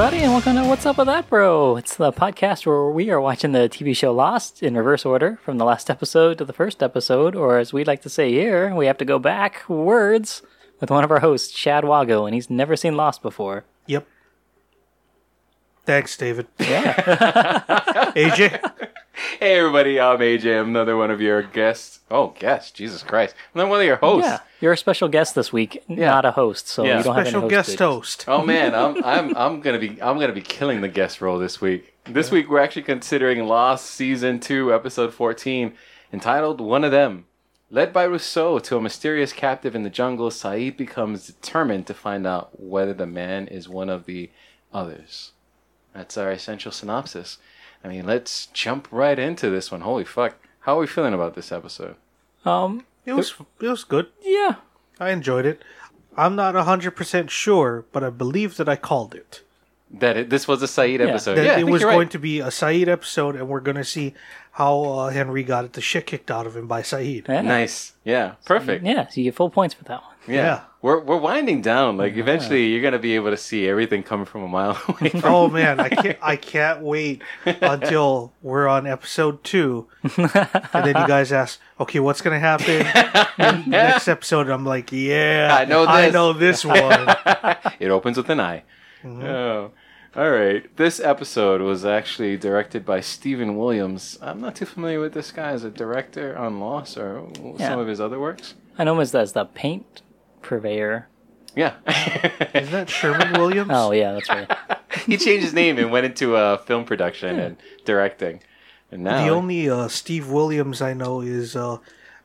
everybody, and welcome to What's Up with That Bro. It's the podcast where we are watching the TV show Lost in reverse order from the last episode to the first episode, or as we like to say here, we have to go back words with one of our hosts, Chad Wago, and he's never seen Lost before. Yep. Thanks, David. Yeah. AJ? Hey everybody, I'm AJ. I'm another one of your guests. Oh, guest, Jesus Christ! I'm one of your hosts. yeah. You're a special guest this week, not a host, so Yeah. you don't have Special any guest host host. Oh man, I'm I'm I'm gonna be I'm gonna be killing the guest role this week. This week we're actually considering Lost season two, episode 14, entitled "One of Them." Led by Rousseau to a mysterious captive in the jungle, Sayid becomes determined to find out whether the man is one of the others. That's our essential synopsis. I mean, let's jump right into this one. Holy fuck! How are we feeling about this episode? Um, It was it was good. yeah. I enjoyed it. I'm not 100% sure, but I believe that I called it. That it, this was a Sayid episode. That yeah, it was you're going right. to be a Sayid episode, and we're going to see how uh, Henry got the shit kicked out of him by Sayid. Yeah. Nice. Yeah. Perfect. Yeah, so you get full points for that one. Yeah. Yeah. We're we're winding down. Like eventually you're gonna be able to see everything coming from a mile away. From, Oh man, I can't I can't wait until we're on episode two, and then you guys ask, okay, what's gonna happen in the next episode? I'm like, yeah, I know I this. know this one. it opens with an eye. Oh. All right. This episode was actually directed by Stephen Williams. I'm not too familiar with this guy as a director on Lost or Yeah. some of his other works. I know him as, as the paint purveyor. Yeah. Isn't that Sherwin Williams? Oh, yeah, that's right. he changed his name and went into uh, film production and directing. And now The only uh, Steve Williams I know is uh,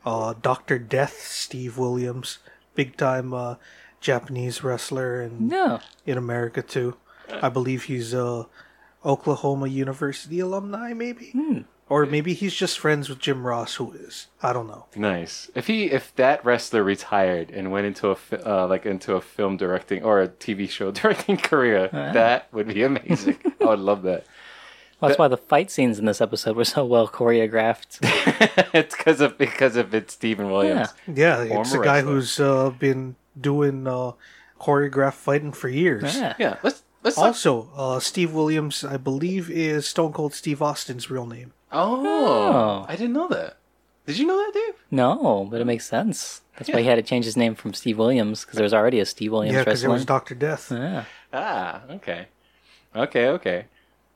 uh, Doctor Death. Steve Williams, big time uh, Japanese wrestler, and No. in America too. I believe he's a Oklahoma University alumni, maybe, Hmm. or maybe he's just friends with Jim Ross, who is. I don't know. Nice. If he, if that wrestler retired and went into a, fi- uh, like into a film directing or a TV show directing career, that would be amazing. I would love that. Well, that's why the fight scenes in this episode were so well choreographed. it's because of because of it, Stephen Williams. Yeah, it's a Former guy wrestler. who's uh, been doing uh, choreographed fighting for years. Yeah. Yeah. Let's let's. talk- Also, uh, Steve Williams, I believe, is Stone Cold Steve Austin's real name. oh, Oh. I didn't know that. Did you know that, Dave? No, but it makes sense. That's why he had to change his name from Steve Williams because there was already a Steve Williams yeah, because there wrestling. was Doctor Death. yeah. Ah, okay, okay, okay.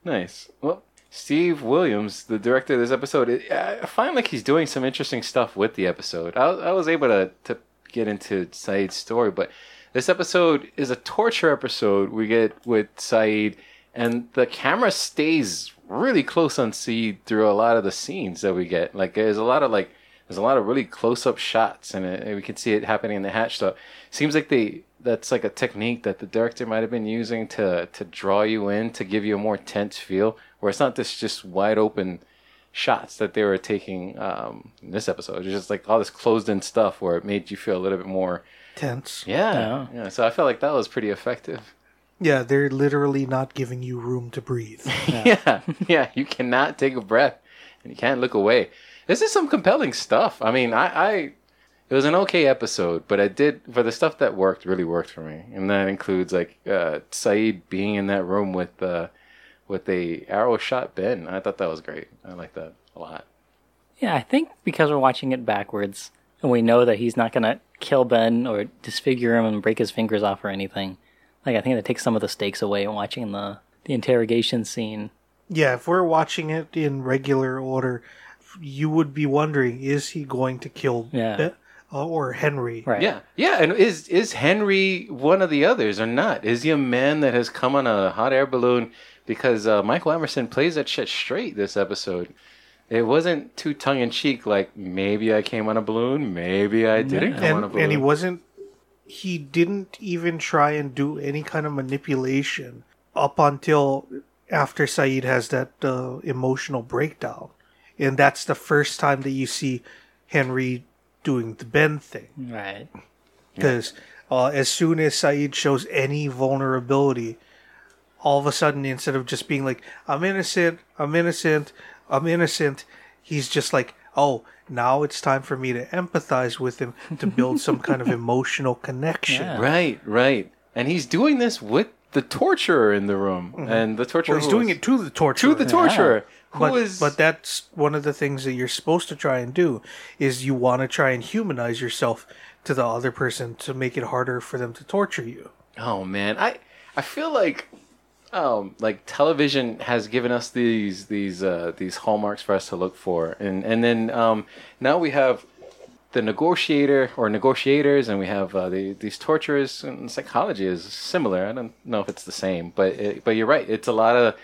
Nice. Well, Steve Williams, the director of this episode, it, I find like he's doing some interesting stuff with the episode. I, I was able to to get into Sayid's story, but this episode is a torture episode we get with Sayid, and the camera stays really close on Sayid through a lot of the scenes that we get. Like there's a lot of like there's a lot of really close up shots, and, and we can see it happening in the hatch. So seems like they that's like a technique that the director might have been using to to draw you in to give you a more tense feel, where it's not this just wide open shots that they were taking um, in this episode. It's just like all this closed in stuff where it made you feel a little bit more Tense. yeah yeah. So I felt like that was pretty effective. Yeah, they're literally not giving you room to breathe. yeah, yeah. You cannot take a breath, and you can't look away. This is some compelling stuff. I mean, I, I, it was an okay episode, but I did for the stuff that worked, really worked for me, and that includes like uh, Sayid being in that room with, uh, with a arrow shot Ben. I thought that was great. I like that a lot. Yeah, I think because we're watching it backwards and we know that he's not going to kill Ben or disfigure him and break his fingers off or anything. Like, I think that takes some of the stakes away in watching the, the interrogation scene. yeah, if we're watching it in regular order, you would be wondering: is he going to kill Yeah. Be- uh, or Henry? Right. Yeah, yeah. And is is Henry one of the others or not? Is he a man that has come on a hot air balloon? Because uh, Michael Emerson plays that shit straight this episode. It wasn't too tongue in cheek, like maybe I came on a balloon, maybe I didn't come on a and balloon. and he wasn't. He didn't even try and do any kind of manipulation up until after Sayid has that uh, emotional breakdown, and that's the first time that you see Henry doing the Ben thing. Right. because uh, as soon as Sayid shows any vulnerability, all of a sudden, instead of just being like, I'm innocent, I'm innocent, I'm innocent, he's just like, oh, now it's time for me to empathize with him to build some kind of emotional connection. Yeah. Right, right. And he's doing this with the torturer in the room, mm-hmm. and the torturer Well, he's doing was- it to the torturer. to the torturer. Who but, is but that's one of the things that you're supposed to try and do is you want to try and humanize yourself to the other person to make it harder for them to torture you. Oh man, I I feel like um like television has given us these these uh these hallmarks for us to look for. And and then um now we have the negotiator or negotiators and we have uh, the, these torturers and psychology is similar. I don't know if it's the same but it, but you're right. It's a lot of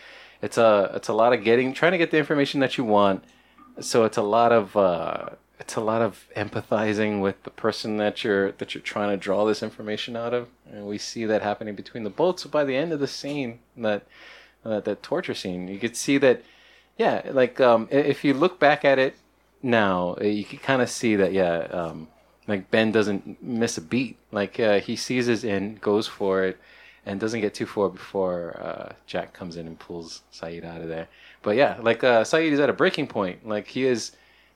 it's a it's a lot of getting trying to get the information that you want. So it's a lot of uh it's a lot of empathizing with the person that you're that you're trying to draw this information out of. And we see that happening between the both so by the end of the scene that uh, that torture scene you could see that yeah like um if you look back at it now uh, you can kind of see that yeah um like ben doesn't miss a beat. Like uh, he seizes in goes for it and doesn't get too far before uh, jack comes in and pulls sayid out of there. But yeah like uh sayid is at a breaking point. Like he is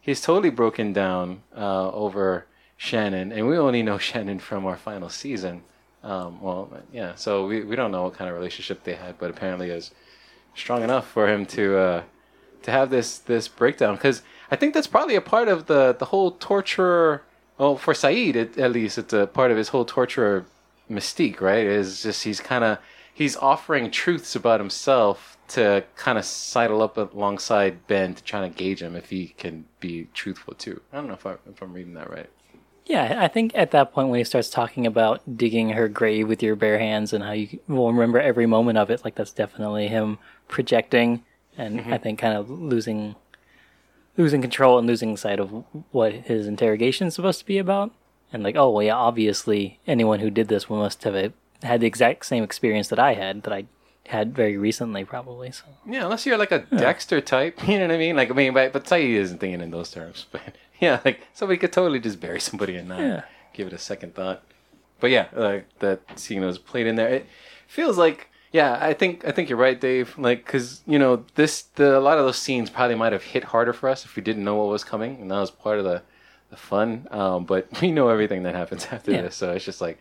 he's totally broken down uh, over Shannon, and we only know Shannon from our final season. Um, well, yeah, so we, we don't know what kind of relationship they had, but apparently it was strong enough for him to uh, to have this this breakdown. Because I think that's probably a part of the the whole torture. Well, for Sayid, it, at least, it's a part of his whole torture mystique, right? Is just he's kind of he's offering truths about himself to kind of sidle up alongside Ben to try to gauge him if he can be truthful too. I don't know if, I, if I'm reading that right. Yeah, I think at that point when he starts talking about digging her grave with your bare hands and how you will remember every moment of it, like that's definitely him projecting and mm-hmm. I think kind of losing losing control and losing sight of what his interrogation is supposed to be about. And like, oh well, yeah, obviously anyone who did this must have had the exact same experience that I had that I had very recently, probably. So Yeah, unless you're like a Dexter type, you know what I mean? Like, I mean, but, but Sayid isn't thinking in those terms. But yeah, like somebody could totally just bury somebody and not Yeah. give it a second thought. But yeah, like that scene was played in there. It feels like, yeah, I think I think you're right, Dave. Like, cause you know this, the a lot of those scenes probably might have hit harder for us if we didn't know what was coming, and that was part of the the fun. Um, but we know everything that happens after Yeah. this, so it's just like,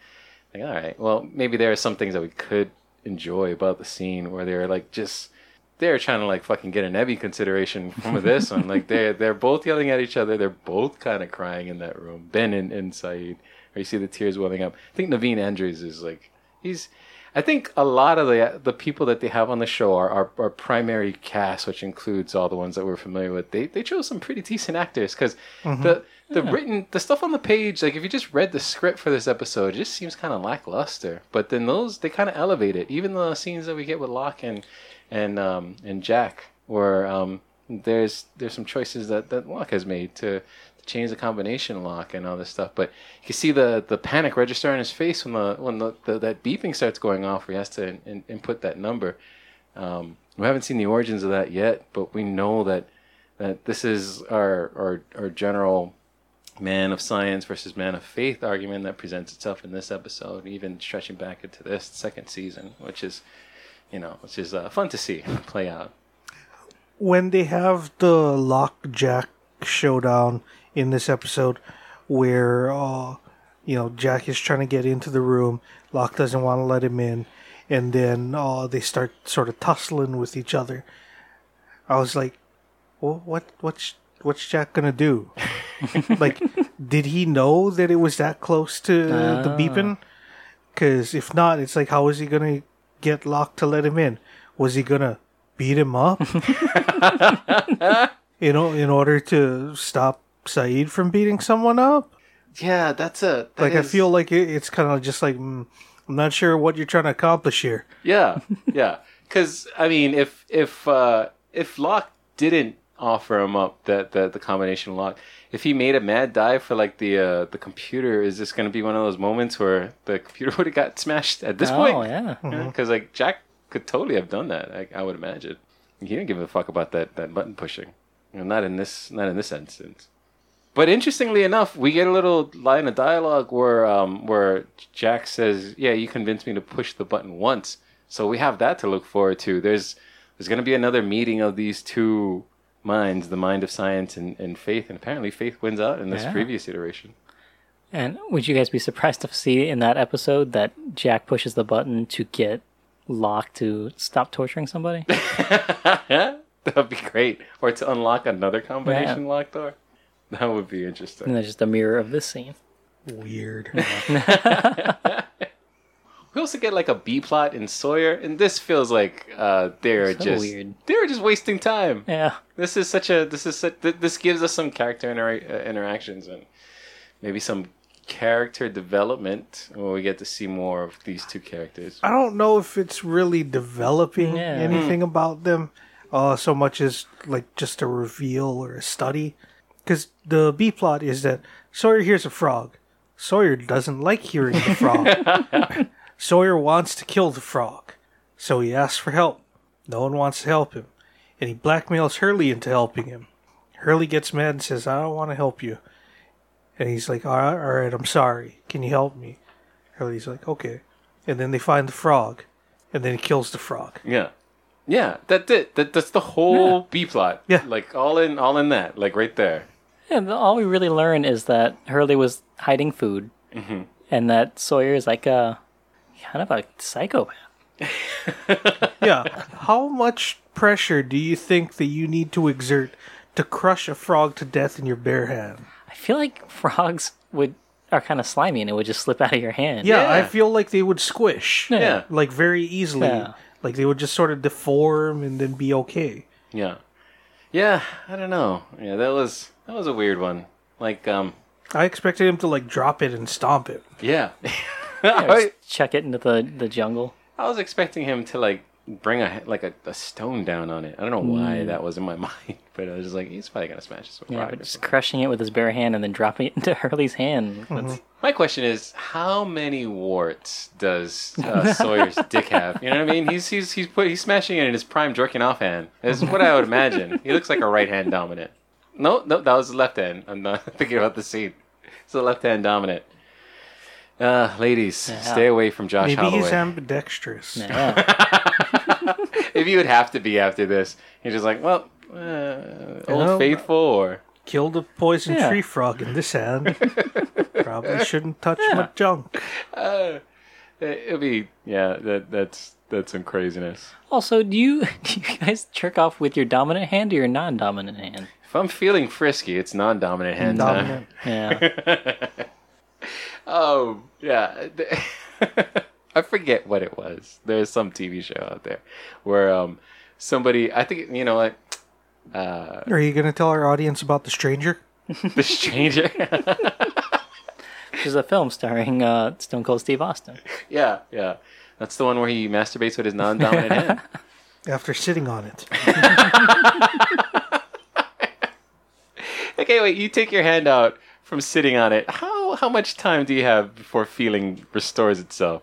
like, all right, well, maybe there are some things that we could enjoy about the scene where they're like just they're trying to like fucking get an Emmy consideration from this one. Like they're they're both yelling at each other. They're both kind of crying in that room. Ben and, and Sayid, where you see the tears welling up. I think Naveen Andrews is like he's. I think a lot of the the people that they have on the show are our, our primary cast, which includes all the ones that we're familiar with. They they chose some pretty decent actors because the the written the stuff on the page, like if you just read the script for this episode, it just seems kind of lackluster. But then those they kind of elevate it. Even the scenes that we get with Locke and and um, and Jack, where um, there's there's some choices that that Locke has made to change the combination lock and all this stuff. But you can see the the panic register on his face when the when the, the that beeping starts going off. Where he has to in, input that number. Um, we haven't seen the origins of that yet, but we know that that this is our our, our general man of science versus man of faith argument that presents itself in this episode, even stretching back into this second season, which is, you know, which is uh, fun to see play out. when they have the lockjack showdown in this episode where uh you know jack is trying to get into the room locke doesn't want to let him in and then uh they start sort of tussling with each other. I was like well what what's what's jack gonna do? Like did he know that it was that close to the beeping? Because if not it's like how is he gonna get locke to let him in? Was he gonna beat him up? You know, in order to stop Sayid from beating someone up. Yeah, that's a that Like, I feel like it, it's kind of just like, mm, I'm not sure what you're trying to accomplish here. Yeah, yeah. Because I mean, if if uh, if Locke didn't offer him up that that the combination lock, if he made a mad dive for like the uh, the computer, is this going to be one of those moments where the computer would have got smashed at this oh point? Oh yeah, Because like Jack could totally have done that. I, I would imagine he didn't give a fuck about that that button pushing. You know, not in this not in this instance. But interestingly enough, we get a little line of dialogue where um, where Jack says, "Yeah, you convinced me to push the button once." So we have that to look forward to. There's there's going to be another meeting of these two minds, the mind of science and, and faith, and apparently faith wins out in this Yeah. previous iteration. And would you guys be surprised to see in that episode that Jack pushes the button to get Locke to stop torturing somebody. That'd be great. Or to unlock another combination lock door. That would be interesting. and there's just a mirror of this scene. Weird. We also get like a B plot in Sawyer, and this feels like uh, they're So just weird. they're just wasting time. Yeah. This is such a this is such, th- this gives us some character inter- uh, interactions and maybe some character development where we get to see more of these two characters. I don't know if it's really developing Yeah. anything about them, uh, so much as like just a reveal or a study. Because the B plot is that Sawyer hears a frog. Sawyer doesn't like hearing the frog. Sawyer wants to kill the frog, so he asks for help. No one wants to help him, and he blackmails Hurley into helping him. Hurley gets mad and says, "I don't want to help you," and he's like, "All right, all right, I'm sorry. Can you help me?" Hurley's like, "Okay." and then they find the frog, and then he kills the frog. Yeah. Yeah, that's it. That, that's the whole Yeah. B plot. Yeah. Like all in all in that. Like right there. Yeah, all we really learn is that Hurley was hiding food, Mm-hmm. and that Sawyer is like a kind of a psychopath. Yeah. How much pressure do you think that you need to exert to crush a frog to death in your bare hand? I feel like frogs would are kind of slimy, and it would just slip out of your hand. Yeah, Yeah. I feel like they would squish. Yeah. Like very easily. Yeah. Like they would just sort of deform and then be okay. Yeah. Yeah, I don't know. Yeah, that was that was a weird one. Like um I expected him to like drop it and stomp it. yeah. Or I, just chuck it into the the jungle. I was expecting him to like bring a like a, a stone down on it. I don't know why that was in my mind, but I was just like, he's probably gonna smash this with Yeah, rock but or just something. crushing it with his bare hand and then dropping it into Hurley's hand. That's, My question is, how many warts does uh, Sawyer's dick have? You know what I mean? He's he's he's put he's smashing it in his prime jerking off hand. Is what I would imagine. He looks like a right hand dominant. No, no, that was the left hand. I'm not thinking about the scene. It's the left hand dominant. Uh, ladies, Yeah. stay away from Josh Maybe Holloway. he's ambidextrous. yeah. if you would have to be after this, you're just like, well, uh, Old know, Faithful or Killed a poison Yeah. tree frog in this hand. Probably shouldn't touch Yeah. my junk. uh, it'll be yeah. That that's that's some craziness. Also, do you do you guys jerk off with your dominant hand or your non-dominant hand? If I'm feeling frisky, it's non-dominant hand time. Dominant. Yeah. Oh yeah, I forget what it was. There's some TV show out there where um somebody I think you know what uh Are you going to tell our audience about the stranger? the stranger Which is a film starring uh, Stone Cold Steve Austin. yeah yeah that's the one where he masturbates with his non-dominant hand. After sitting on it. Okay, wait. You take your hand out from sitting on it. How how much time do you have before feeling restores itself?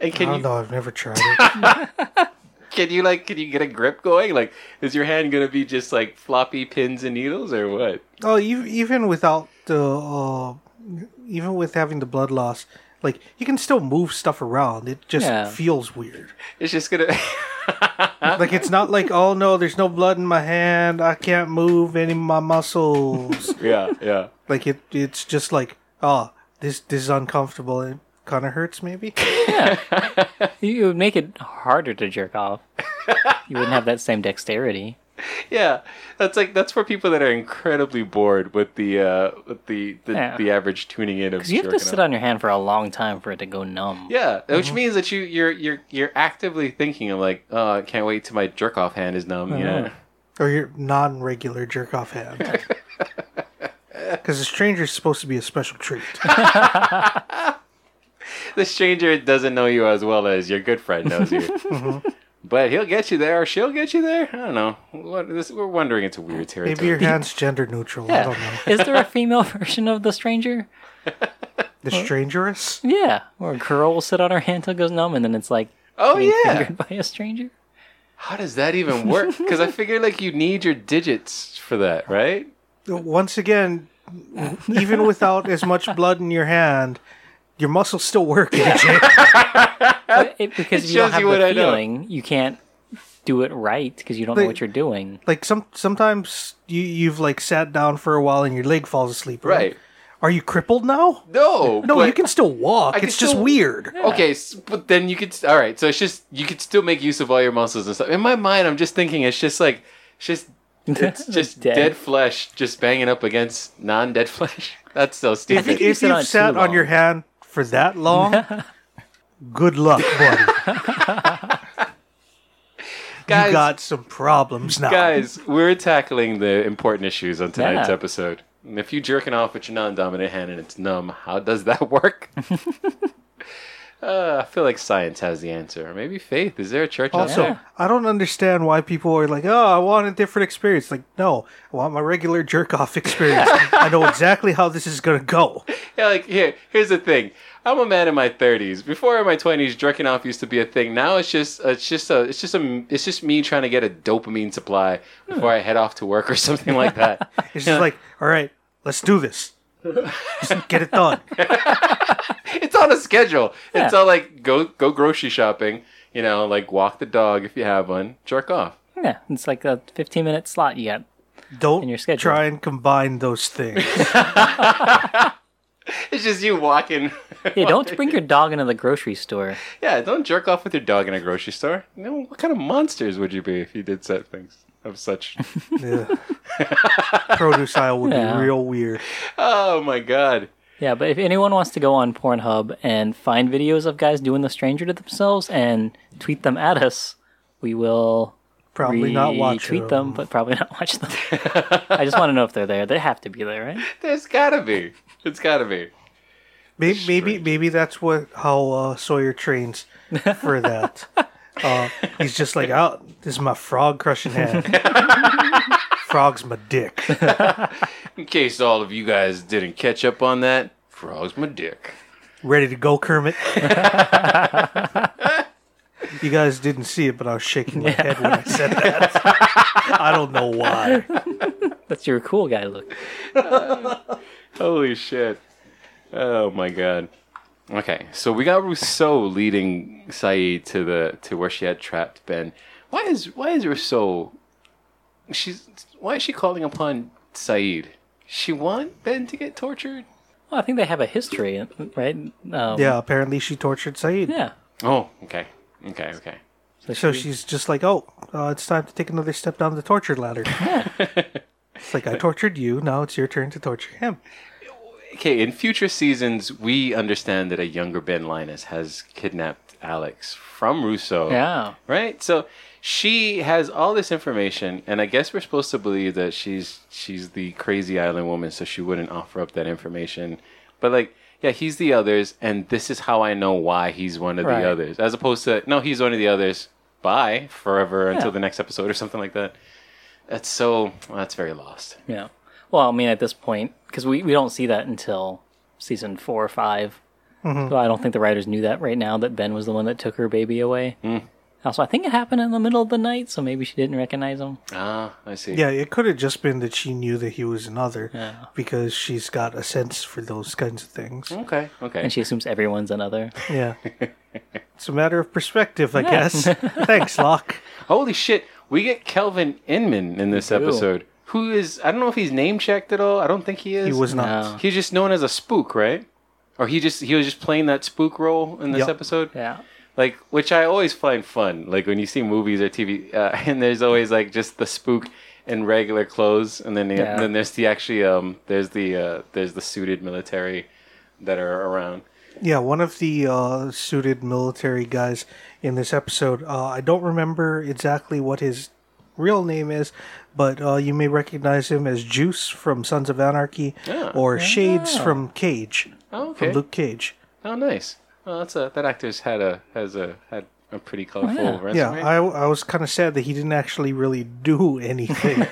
And I can don't you know. I've never tried it. can you like can you get a grip going? Like, is your hand gonna be just like floppy pins and needles or what? oh, you, even without the, uh, even with having the blood loss, like you can still move stuff around. It just Yeah. feels weird. It's just gonna. Like it's not like oh no, there's no blood in my hand. I can't move any of my muscles. yeah, yeah. like it, it's just like oh, this this is uncomfortable. It kind of hurts maybe. Yeah, You would make it harder to jerk off. You wouldn't have that same dexterity. Yeah, that's like that's for people that are incredibly bored with the uh with the the, Yeah. the average tuning in of. Because you have to sit off. on your hand for a long time for it to go numb. Yeah, which means that you you're you're you're actively thinking of like, oh, I can't wait till my jerk off hand is numb. You know. or your non-regular jerk off hand. Because the is supposed to be a special treat. the stranger doesn't know you as well as your good friend knows you. But he'll get you there, or she'll get you there. I don't know. What, this, we're wondering into weird territory. Maybe your hand's gender neutral. I don't know. Is there a female version of the stranger? The strangeress? Yeah. Or a girl will sit on her hand till it goes numb and then it's like oh being yeah. fingered by a stranger? How does that even work? Because I figure like you need your digits for that, right? Once again, even without as much blood in your hand, your muscles still work. AJ. But it, because It if you don't have you the I feeling, you can't do it right because you don't know what you're doing. like some sometimes you you've like sat down for a while and your leg falls asleep. Right. Are you crippled now? No, No, you can still walk. Can it's just still- weird. Okay, but then you could. All right, so it's just you could still make use of all your muscles and stuff. In my mind, I'm just thinking it's just like it's just it's just Dead. dead. flesh just banging up against non-dead flesh. That's so If, stupid. think if you've sat too on your hand for that long, good luck, buddy. guys, you got some problems now. guys, we're tackling the important issues on tonight's Yeah. episode. If you're jerking off with your non-dominant hand and it's numb, how does that work? uh, I feel like science has the answer. Or maybe faith. Is there a church out Also, there? I don't understand why people are like, "Oh, I want a different experience." Like, no, I want my regular jerk off experience. I know exactly how this is gonna go. Yeah, like here, here's the thing. I'm a man in my 30s. Before in my 20s, jerking off used to be a thing. Now it's just, uh, it's just a, it's just a, it's just me trying to get a dopamine supply before I head off to work or something like that. It's just like, all right, let's do this. Just get it done. it's on a schedule. It's all like go, go grocery shopping. You know, like walk the dog if you have one. Jerk off. Yeah, it's like a 15 minute slot you got. Don't In your schedule. try and combine those things. It's just you walking. Yeah, don't bring your dog into the grocery store. yeah, don't jerk off with your dog in a grocery store. You know, what kind of monsters would you be if you did such things of such? Yeah. Produce aisle would Yeah. be real weird. oh my god. Yeah, but if anyone wants to go on Pornhub and find videos of guys doing the stranger to themselves and tweet them at us, we will Probably not watch tweet them, but probably not watch them. I just want to know if they're there. They have to be there, right? There's gotta be. It's gotta be. Maybe, maybe, maybe that's what how uh, Sawyer trains for that. Uh, he's just like, oh, this is my frog crushing hand. Frog's my dick. In case all of you guys didn't catch up on that, frog's my dick. Ready to go, Kermit? you guys didn't see it, but I was shaking my head when I said that. I don't know why. That's your cool guy look. Holy shit. Oh my god. Okay, so we got Rousseau leading Sayid to the to where she had trapped Ben. Why is why is Rousseau she's why is she calling upon Sayid? She want Ben to get tortured? Well, I think they have a history, right? Um, Yeah, apparently she tortured Sayid. Yeah. Oh, okay. Okay, okay. So she's just like, oh, uh, it's time to take another step down the torture ladder. it's like, I tortured you, now it's your turn to torture him. Okay, in future seasons, we understand that a younger Ben Linus has kidnapped Alex from Rousseau. Yeah. Right? So she has all this information, and I guess we're supposed to believe that she's she's the crazy island woman, so she wouldn't offer up that information. But like, yeah, he's the others, and this is how I know why he's one of Right. the others, as opposed to no, he's one of the others. Bye forever until the next episode or something like that. That's so well, that's very lost. Yeah. Well, I mean, at this point, because we, we don't see that until season four or 5 So I don't think the writers knew that right now that Ben was the one that took her baby away. Also, I think it happened in the middle of the night, so maybe she didn't recognize him. Ah, I see. Yeah, it could have just been that she knew that he was another Yeah. because she's got a sense for those kinds of things. Okay. Okay. And she assumes everyone's another. Yeah. it's a matter of perspective, I guess. Thanks, Locke. Holy shit, we get Kelvin Inman in this episode. Who is I don't know if he's name checked at all. I don't think he is. He was not. No. He's just known as a spook, right? Or he just he was just playing that spook role in this Yep. episode. Yeah. Like which I always find fun. Like when you see movies or TV uh, and there's always like just the spook in regular clothes and then the, Yeah. then there's the actually um there's the uh there's the suited military that are around. Yeah, one of the uh, suited military guys in this episode, uh, I don't remember exactly what his real name is, but uh, you may recognize him as Juice from Sons of Anarchy Yeah. or Shades from Cage, Oh, okay. from Luke Cage. Oh, nice. Well, that's a that actor's had a has a had a pretty colorful yeah. resume. Yeah, I, I was kind of sad that he didn't actually really do anything.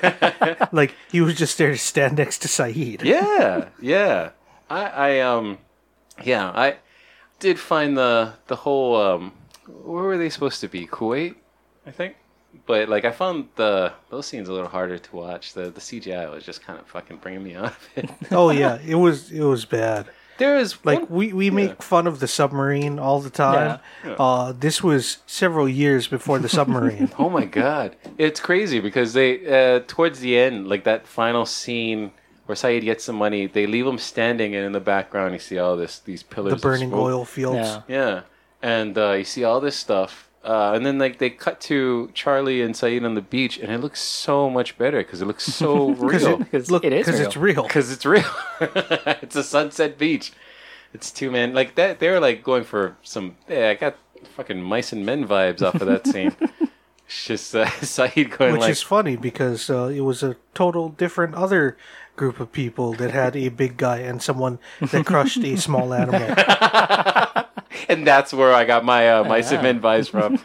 like, he was just there to stand next to Sayid. yeah, yeah. I, I, um, yeah, I did find the the whole um, where were they supposed to be? Kuwait, I think. But like, I found the those scenes a little harder to watch. The the CGI was just kind of fucking bringing me out of it. Oh, yeah, it was it was bad. there is Like one- we, we make fun of the submarine all the time. Yeah. Uh, this was several years before the submarine. Oh my god, it's crazy because they uh, towards the end, like that final scene where Sayid gets some money. They leave him standing, and in the background you see all this these pillars. The burning smoke. oil fields. Yeah. Yeah, and uh, you see all this stuff, uh, and then like they cut to Charlie and Sayid on the beach, and it looks so much better because it looks so real. Because look, it is because real. it's real. Because it's real. it's a sunset beach. It's two men like that. They're like going for some. Yeah, I got fucking mice and men vibes off of that scene. it's just uh, Sayid going Which like, is funny because uh, it was a total different other group of people that had a big guy and someone that crushed a small animal. and that's where I got my uh, and men vibes from.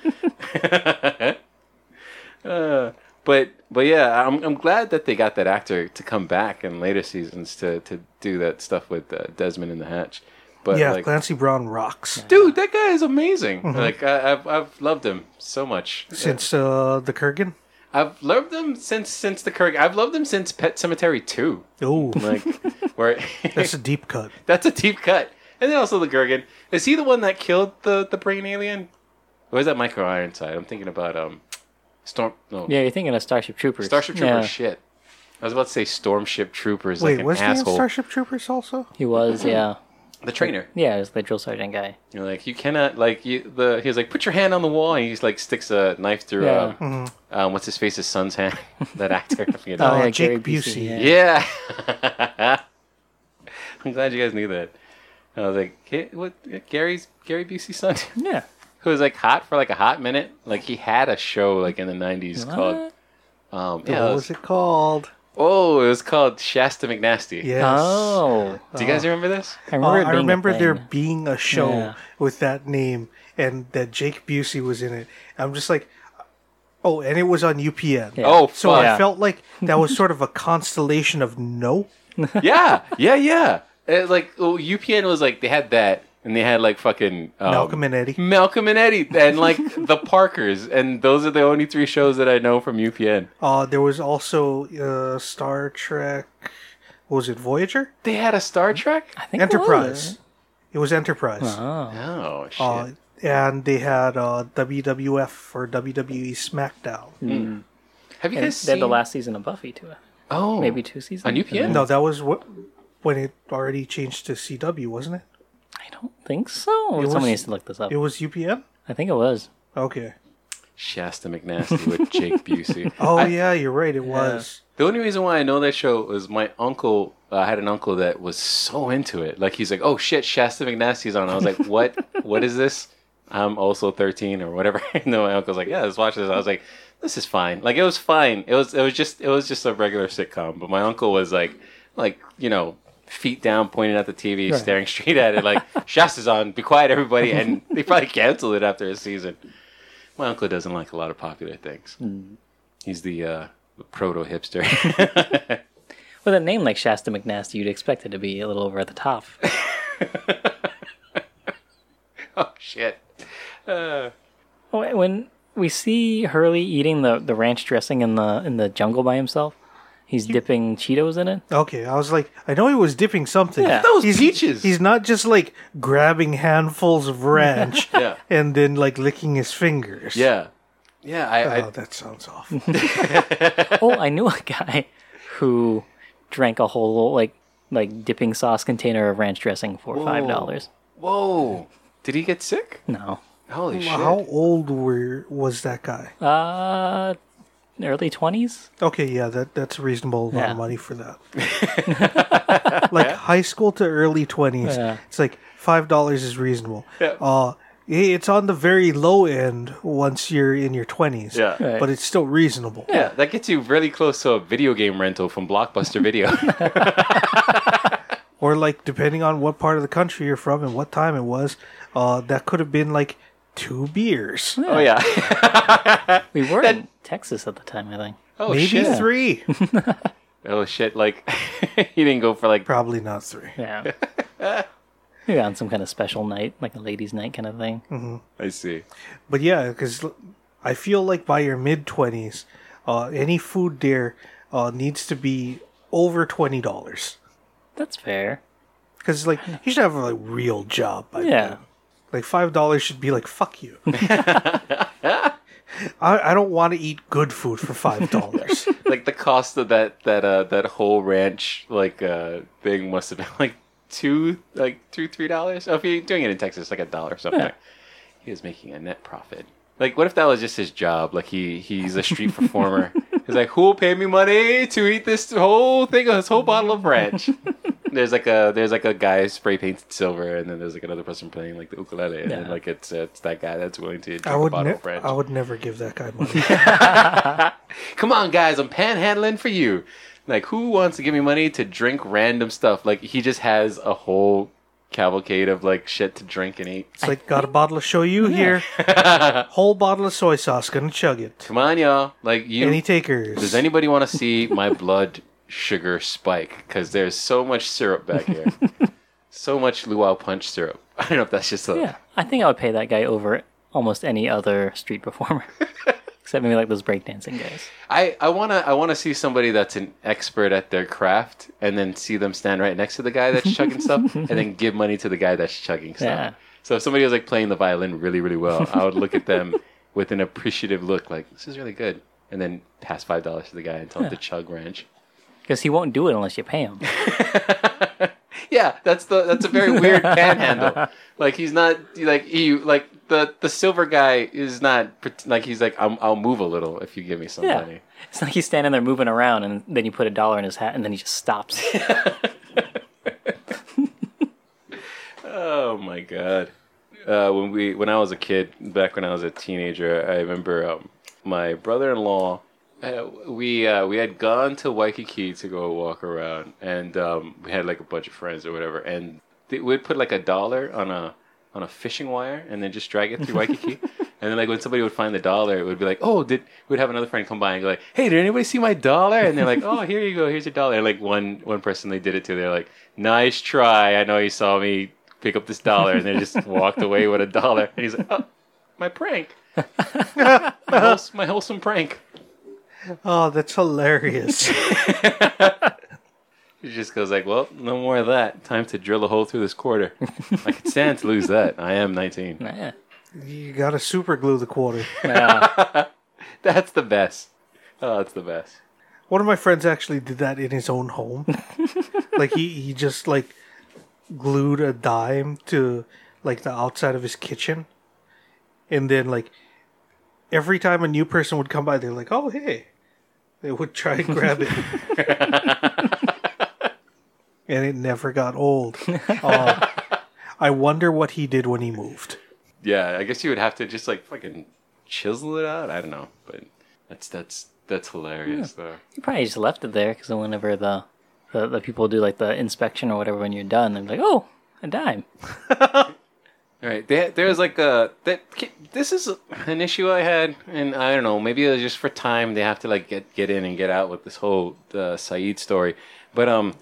uh, but but yeah, I'm I'm glad that they got that actor to come back in later seasons to to do that stuff with uh, Desmond in the Hatch. But yeah, like, Clancy Brown rocks. dude, that guy is amazing. Like I, I've I've loved him so much. Since uh, the Kurgan. I've loved him since since the Kirk. I've loved him since Pet Sematary two. Oh, Like where that's a deep cut. that's a deep cut. And then also the Kurgan. Is he the one that killed the the brain alien? Or is that Michael Ironside? I'm thinking about um Storm no Yeah, you're thinking of Starship Troopers. Starship Troopers Yeah, shit. I was about to say Stormship Troopers Wait, like an was he in. Starship Troopers also? he was. Yeah, the trainer. yeah, it was the drill sergeant guy. You're like you cannot like you the he was like put your hand on the wall and he's like sticks a knife through Yeah. um, um what's his face's son's hand that actor I forget his Oh, name. yeah, Jake Gary Busey. Yeah. Yeah. I'm glad you guys knew that. I was like, "Ga- what? Gary's Gary Busey's son, yeah. who was like hot for like a hot minute. Like he had a show like in the '90s called, What? um, yeah, what was was- it called? oh, it was called Shasta McNasty. Yes. Oh, Do you guys remember this? I Uh, remember. it I being a remember there being a show Yeah. with that name and that Jake Busey was in it. I'm just like, oh, and it was on UPN. Yeah. Oh, So fuck. I felt like that was sort of a constellation of no. yeah, yeah, yeah. It, like oh, UPN was like they had that, and they had like fucking um, Malcolm and Eddie. Malcolm and Eddie, and like the Parkers, and those are the only three shows that I know from UPN. Uh, there was also uh, Star Trek. What was it Voyager? They had a Star Trek. I think it Enterprise. was. It was Enterprise. Oh, Oh shit! Uh, and they had uh, WWF or WWE SmackDown. Have you and guys they had seen the last season of Buffy too. Oh, Maybe two seasons on UPN? No, that was what when it already changed to CW, wasn't it? I don't think so. was- Someone needs to look this up. It was UPN. I think it was. Okay. Shasta McNasty with Jake Busey. Oh I- yeah, you're right. It was. The only reason why I know that show was my uncle. uh, I had an uncle that was so into it. Like he's like, "Oh shit, Shasta McNasty's on." I was like, "What? what is this?" I'm also 13 or whatever. no, my uncle's like, "Yeah, let's watch this." I was like, "This is fine." Like it was fine. It was it was just it was just a regular sitcom. But my uncle was like, like you know, feet down, pointing at the TV, staring straight at it, like Shasta's on. Be quiet, everybody. And they probably canceled it after a season. My uncle doesn't like a lot of popular things. He's the uh, proto hipster. With a name like Shasta McNasty, you'd expect it to be a little over at the top. oh shit. Uh, when we see Hurley eating the, the ranch dressing in the in the jungle by himself, he's dipping Cheetos in it. Okay, I was like, I know he was dipping something. Yeah. Those he's, peaches. He's not just like grabbing handfuls of ranch Yeah. and then like licking his fingers. yeah. Yeah, I, Oh, I that sounds awful. oh, I knew a guy who drank a whole like like dipping sauce container of ranch dressing for five dollars. Whoa. Did he get sick? No, Holy shit. How old were was that guy? uh, early twenties. Okay, yeah, that that's a reasonable amount Yeah. of money for that. like high school to early twenties, Yeah. it's like five dollars is reasonable. Yeah. Uh, it's on the very low end once you're in your twenties. Yeah. Right. but it's still reasonable. Yeah, that gets you really close to a video game rental from Blockbuster Video. Or like depending on what part of the country you're from and what time it was, uh, that could have been like two beers, oh yeah. We were in Texas at the time, I think. Oh maybe shit. three. Oh shit. Like he didn't go for like Probably not three. Yeah. Maybe on some kind of special night, like a ladies' night kind of thing. I see. But yeah, because I feel like by your mid twenties, uh, any food there uh, needs to be over twenty dollars. That's fair. Because like you should have a like, real job. By Yeah. then. Like five dollars should be like fuck you. I, I don't want to eat good food for five dollars. like the cost of that that uh that whole ranch like uh thing must have been like two like two three dollars. Oh, if you're doing it in Texas, like a dollar or something. Yeah. He was making a net profit. Like, what if that was just his job? Like he he's a street performer. He's like, who'll pay me money to eat this whole thing, this whole bottle of ranch? there's like a there's like a guy spray painted silver, and then there's like another person playing like the ukulele, and then Yeah. like it's it's that guy that's willing to drink I a would bottle ne- of ranch. I would never give that guy money. Come on, guys, I'm panhandling for you. Like, who wants to give me money to drink random stuff? Like, he just has a whole cavalcade of like shit to drink and eat. It's like got a bottle of shoyu here, whole bottle of soy sauce. Gonna chug it. Come on, y'all. Like, you. Any takers? does anybody want to see my blood sugar spike? Because there's so much syrup back here. so much luau punch syrup. I don't know if that's just a. Yeah, I think I would pay that guy over almost any other street performer, except maybe like those breakdancing guys. I, I wanna I wanna see somebody that's an expert at their craft, and then see them stand right next to the guy that's chugging stuff, and then give money to the guy that's chugging stuff. Yeah. So if somebody was like playing the violin really really well, I would look at them with an appreciative look, like this is really good, and then pass five dollars to the guy and tell him to chug ranch. Because he won't do it unless you pay him. Yeah, that's the that's a very weird panhandle. Like he's not like he like the the silver guy is not like he's like I'll, I'll move a little if you give me some Yeah. money. It's like he's standing there moving around, and then you put a dollar in his hat, and then he just stops. Oh my god. Uh, when we when I was a kid, back when I was a teenager, I remember um, my brother-in-law. Uh, we uh, we had gone to Waikiki to go walk around, and um, we had like a bunch of friends or whatever, and they, we'd put like a dollar on a on a fishing wire, and then just drag it through Waikiki. And then, like when somebody would find the dollar, it would be like, "Oh, did?" We'd have another friend come by and go like, "Hey, did anybody see my dollar?" And they're like, "Oh, here you go. Here's your dollar." And like one one person they did it to, they're like, "Nice try. I know you saw me pick up this dollar," and they just walked away with a dollar. And he's like, "Oh, my prank, my, wholes- my wholesome prank." Oh, that's hilarious. He just goes like, "Well, no more of that. Time to drill a hole through this quarter. I can stand to lose that. I am 19. yeah. you gotta super glue the quarter. Yeah. That's the best. Oh, that's the best." One of my friends actually did that in his own home. like he, he just like glued a dime to like the outside of his kitchen. And then like every time a new person would come by, they're like, Oh hey. They would try and grab it. and it never got old. Oh, I wonder what he did when he moved. Yeah, I guess you would have to just like fucking chisel it out. I don't know, but that's that's that's hilarious though. You probably just left it there because whenever the, the the people do like the inspection or whatever, when you're done, they're like, "Oh, a dime." All right, there, there's like a that this is an issue I had, and I don't know, maybe it was just for time. They have to like get get in and get out with this whole uh, Sayid story, but um,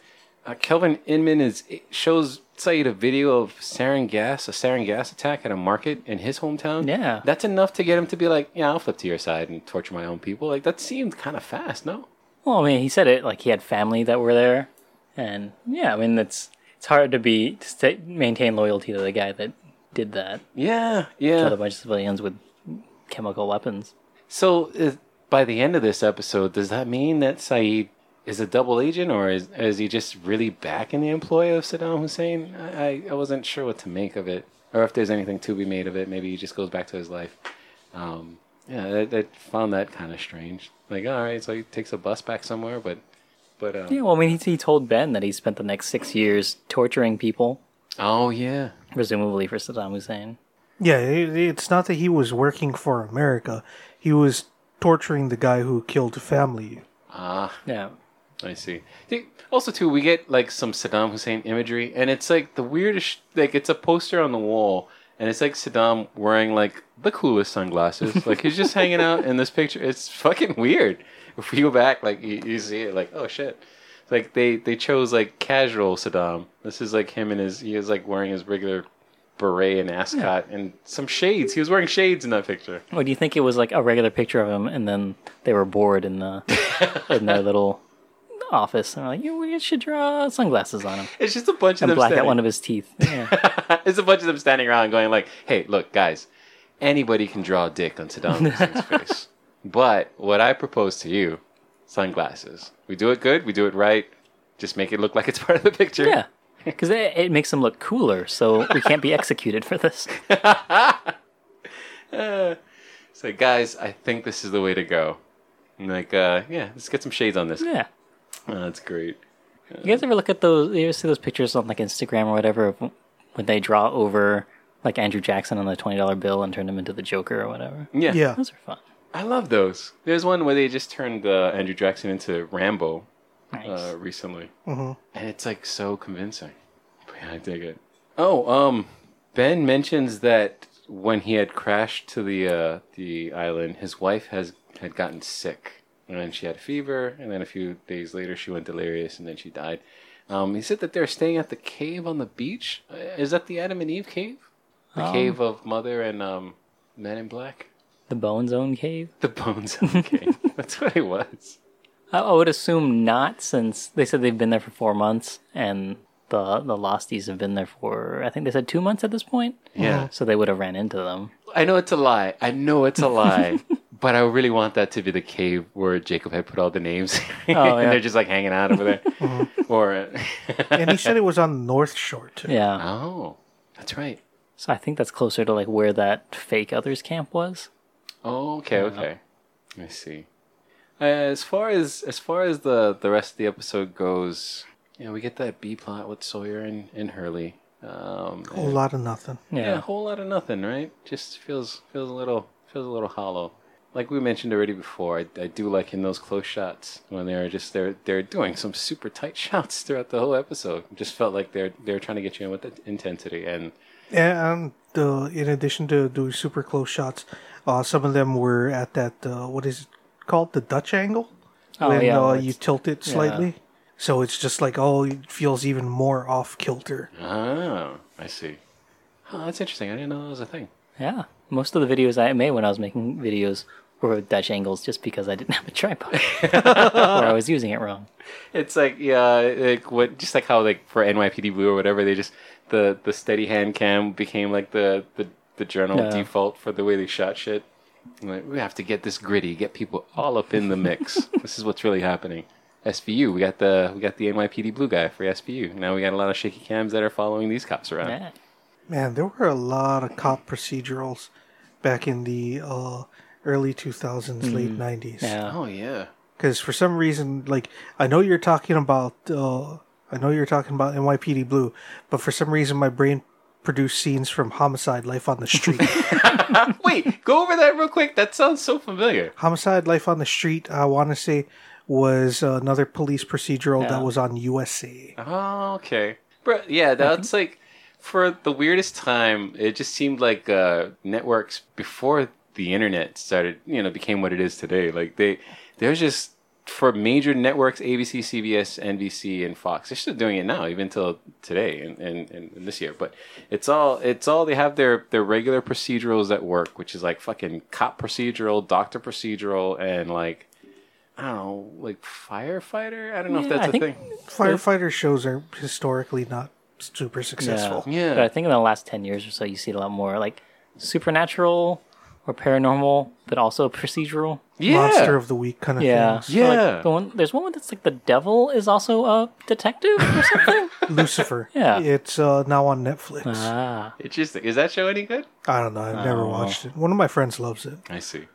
uh, Kelvin Inman is shows Sayid a video of sarin gas, a sarin gas attack at a market in his hometown. Yeah. that's enough to get him to be like, yeah, I'll flip to your side and torture my own people. Like that seemed kind of fast, no? Well, I mean, he said it like he had family that were there, and yeah, I mean, it's it's hard to be to maintain loyalty to the guy that did that, Yeah, yeah. killed a bunch of civilians with chemical weapons. So, uh, by the end of this episode, does that mean that Sayid is a double agent, or is, is he just really back in the employ of Saddam Hussein? I, I, I wasn't sure what to make of it, or if there's anything to be made of it. Maybe he just goes back to his life. Um, yeah, I, I found that kind of strange. Like, all right, so he takes a bus back somewhere, but, but, um, Yeah, well, I mean, he, he told Ben that he spent the next six years torturing people, oh yeah, presumably for Saddam Hussein. Yeah, it, it's not that he was working for America. He was torturing the guy who killed family. ah, Yeah, I see. See, Also, too, we get like some Saddam Hussein imagery, and it's like the weirdest. Like, it's a poster on the wall, and it's like Saddam wearing like the coolest sunglasses. like he's just hanging out in this picture. It's fucking weird. If we go back, like you, you see it, like oh shit. Like they they chose like casual Saddam. This is like him and his. He is like wearing his regular beret and ascot and some shades. He was wearing shades in that picture. Or do you think it was like a regular picture of him, and then they were bored in the in their little office, and they're like, "You we should draw sunglasses on him It's just a bunch of and them black out standing- one of his teeth." Yeah. it's a bunch of them standing around going like, "Hey, look, guys, anybody can draw a dick on Saddam Hussein's face. But what I propose to you, sunglasses. We do it good. We do it right. Just make it look like it's part of the picture. Yeah. Because it, it makes them look cooler, so we can't be executed for this. So guys, I think this is the way to go. I'm like, uh, yeah, let's get some shades on this. Yeah. Oh, that's great. You guys ever look at those? You ever see those pictures on like Instagram or whatever of when they draw over like Andrew Jackson on the twenty dollar bill and turn him into the Joker or whatever? Yeah. Yeah. Those are fun. I love those. There's one where they just turned uh, Andrew Jackson into Rambo Nice. uh, recently, Mhm. and it's like so convincing. Yeah, I dig it. Oh, um, Ben mentions that when he had crashed to the uh, the island, his wife has had gotten sick, and then she had a fever, and then a few days later she went delirious, and then she died. Um, he said that they're staying at the cave on the beach. Uh, Is that the Adam and Eve cave? The Um, cave of Mother and um, Men in Black. The Bone Zone Cave. The Bones Own Cave. That's what it was. I, I would assume not, since they said they've been there for four months, and the the Losties have been there for I think they said two months at this point. Yeah. So they would have ran into them. I know it's a lie. I know it's a lie. but I really want that to be the cave where Jacob had put all the names. Oh, yeah. and they're just like hanging out over there. Or uh, And he said it was on the North Shore too. Yeah. Oh, that's right. So I think that's closer to like where that fake others camp was. Oh, okay, okay. I see. Uh, as far as as far as the the rest of the episode goes, you know, we get that B plot with Sawyer and, and Hurley. Um, A whole lot of nothing. Yeah. yeah, a whole lot of nothing, right? Just feels feels a little feels a little hollow. Like we mentioned already before, I, I do like in those close shots when they're just they're they're doing some super tight shots throughout the whole episode. Just felt like they're they're trying to get you in with the intensity and yeah, And uh, in addition to doing super close shots, uh, some of them were at that uh, what is it called the Dutch angle Oh, when yeah, uh, you tilt it slightly. So it's just like oh, it feels even more off kilter. oh, I see. Oh, that's interesting. I didn't know that was a thing. Yeah. Most of the videos I made when I was making videos were Dutch angles just because I didn't have a tripod or I was using it wrong. It's like yeah, like what just like how like for NYPD Blue or whatever, they just the the steady hand cam became like the the the general Yeah. default for the way they shot shit. Like we have to get this gritty, get people all up in the mix. this is what's really happening. SVU, we got the we got the NYPD Blue guy for SVU. Now we got a lot of shaky cams that are following these cops around. Yeah. Man, there were a lot of cop procedurals back in the uh, early 2000s, late 90s. Yeah. Oh yeah. Because for some reason, like I know you're talking about, uh, I know you're talking about NYPD Blue, but for some reason my brain produced scenes from Homicide: Life on the Street. Wait, go over that real quick. That sounds so familiar. Homicide: Life on the Street. I want to say was another police procedural Yeah. that was on USA. Oh, okay. Bro, yeah, that's like for the weirdest time. It just seemed like uh, networks before the internet started, you know, became what it is today. Like they, they're just for major networks, ABC, CBS, NBC, and Fox. They're still doing it now, even till today and, and, and this year. But it's all it's all they have their their regular procedurals that work, which is like fucking cop procedural, doctor procedural, and like. I don't know, like firefighter. I don't know if that's I a thing. Firefighter shows are historically not super successful. Yeah. But I think in the last 10 years or so, you see it a lot more like supernatural or paranormal, but also procedural. Yeah. Monster of the week kind of Yeah. things. So, like, Yeah. the one, there's one that's like the devil is also a detective or something. Lucifer. Yeah. It's uh, now on Netflix. ah. Interesting. Is that show any good? I don't know. I've never Oh. watched it. One of my friends loves it. I see.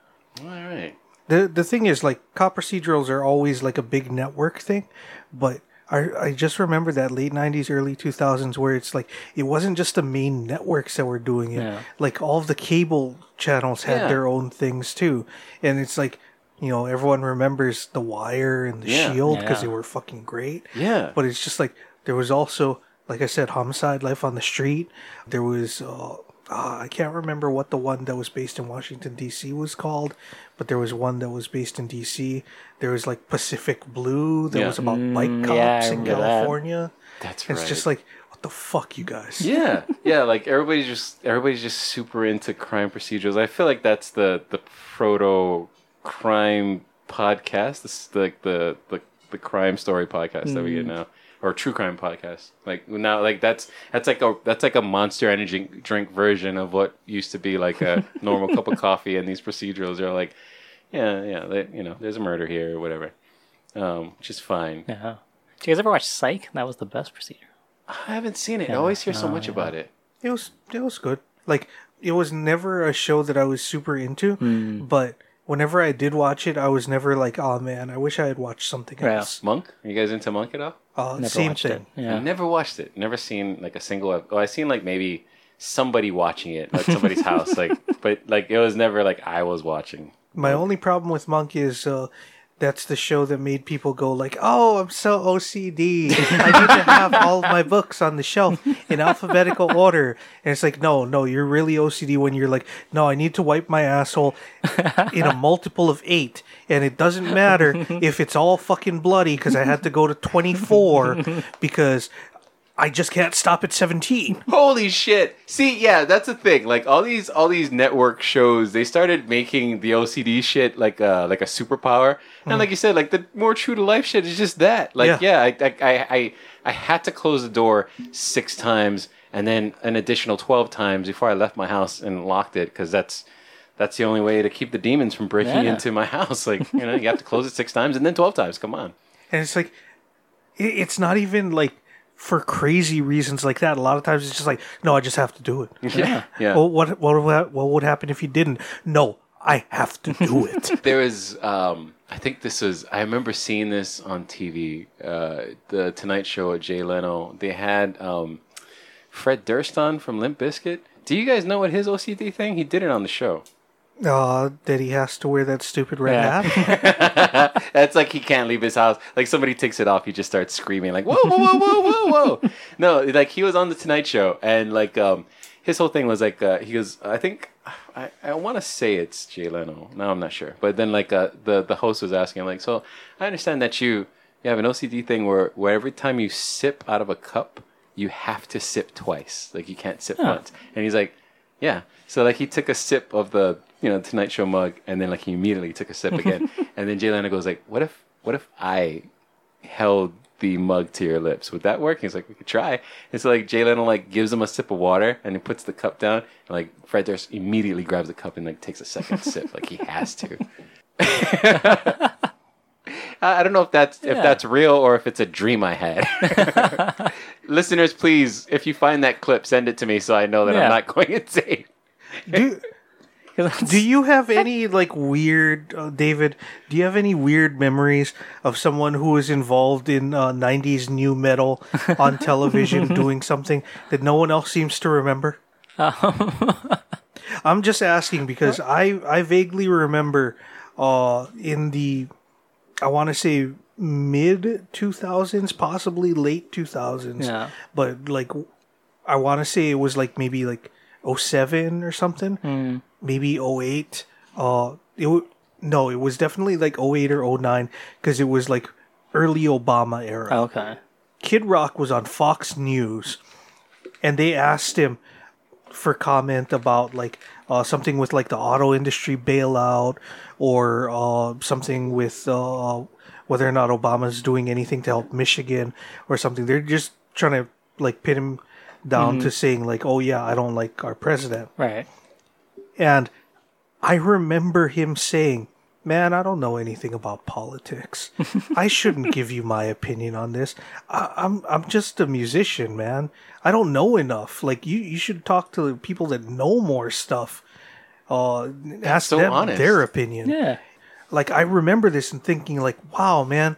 All right. The the thing is, like, cop procedurals are always like a big network thing, but I I just remember that late '90s, early 2000s, where it's like it wasn't just the main networks that were doing it. Yeah. Like all of the cable channels had Yeah. their own things too, and it's like you know everyone remembers The Wire and The Yeah. Shield because they were fucking great. Yeah. But it's just like there was also, like I said, Homicide: Life on the Street. There was, uh, uh, I can't remember what the one that was based in Washington D.C. was called, but there was one that was based in D.C. There was like Pacific Blue. There Yeah. was about bike Mm, cops yeah, in remember that. California. That's It's right. just like, what the fuck, you guys? yeah, yeah. Like everybody's just everybody's just super into crime procedurals. I feel like that's the the proto crime podcast. This is like the, the the crime story podcast that we get now. Or true crime podcast. Like now, like that's that's like a that's like a Monster Energy drink version of what used to be like a normal cup of coffee. And these procedurals are like, yeah, yeah, they, you know, there's a murder here or whatever, um, which is fine. Yeah. Did you guys ever watch Psych? That was the best procedure. I haven't seen it. I always hear so Oh, much yeah. about it. It was it was good. Like it was never a show that I was super into, Hmm. but whenever I did watch it, I was never like, oh man, I wish I had watched something Yeah. else. Monk? Are you guys into Monk at all? Uh, Never same thing. it. Yeah. Never watched it. Never seen like a single. ep- Oh, I seen like maybe somebody watching it at somebody's house. Like, but like it was never like I was watching. My only problem with Monk is uh, that's the show that made people go like, "Oh, I'm so OCD. I need to have all of my books on the shelf in alphabetical order." And it's like, no, no, you're really OCD when you're like, "No, I need to wipe my asshole in a multiple of eight, and it doesn't matter if it's all fucking bloody because I had to go to 24 because." I just can't stop at 17. Holy shit! See, yeah, that's the thing. Like all these, all these network shows, they started making the OCD shit like a like a superpower. And hmm. like you said, like the more true to life shit is just that. Like, yeah, Yeah. I, I, I, I, I had to close the door six times and then an additional twelve times before I left my house and locked it because that's that's the only way to keep the demons from breaking Yeah. into my house. Like, you know, you have to close it six times and then twelve times. Come on. And it's like, it's not even like for crazy reasons like that. A lot of times it's just like, no, I just have to do it. Yeah, yeah. Well, what what would what would happen if you didn't? No, I have to do it. there is, um i think this was i remember seeing this on tv uh the tonight show at jay leno they had um fred durst on from limp Bizkit. do you guys know what his ocd thing he did it on the show uh, that he has to wear that stupid red Yeah. hat. that's like he can't leave his house. Like somebody takes it off he just starts screaming like whoa whoa whoa whoa whoa whoa. No like he was on the tonight show and like um his whole thing was like uh, he goes i think i, I want to say it's jay leno. Now i'm not sure. But then like uh, the the host was asking him like so i understand that you you have an ocd thing where where every time you sip out of a cup you have to sip twice. Like you can't sip once. And he's like yeah. So like he took a sip of the you know Tonight Show mug, and then like he immediately took a sip again, and then Jay Leno goes like, "What if what if I held the mug to your lips? Would that work?" He's like, "We could try." And so like Jay Leno like gives him a sip of water, and he puts the cup down, and like Fred Durst immediately grabs the cup and like takes a second sip, like he has to. I don't know if that's if that's real or if it's a dream I had. Listeners, please, if you find that clip, send it to me so I know that Yeah. I'm not going insane. do, do you have any like weird, uh, David? Do you have any weird memories of someone who was involved in uh, '90s new metal on television doing something that no one else seems to remember? I'm just asking because I I vaguely remember uh in the I want to say mid 2000s possibly late 2000s Yeah. but like I want to say it was like maybe like 07 or something maybe 08 uh it w- no it was definitely like 08 or 09 because it was like early Obama era Okay. Kid Rock was on Fox News, and they asked him for comment about like uh, something with like the auto industry bailout or uh, something with uh, whether or not Obama's doing anything to help Michigan or something. They're just trying to like pin him down to saying like, "Oh yeah, I don't like our president." Right. And I remember him saying, Man, I don't know anything about politics. I shouldn't give you my opinion on this. I, I'm I'm just a musician, man. I don't know enough. Like you, you should talk to the people that know more stuff. Uh, ask so them honest. their opinion. Yeah. Like I remember this and thinking, like, wow, man,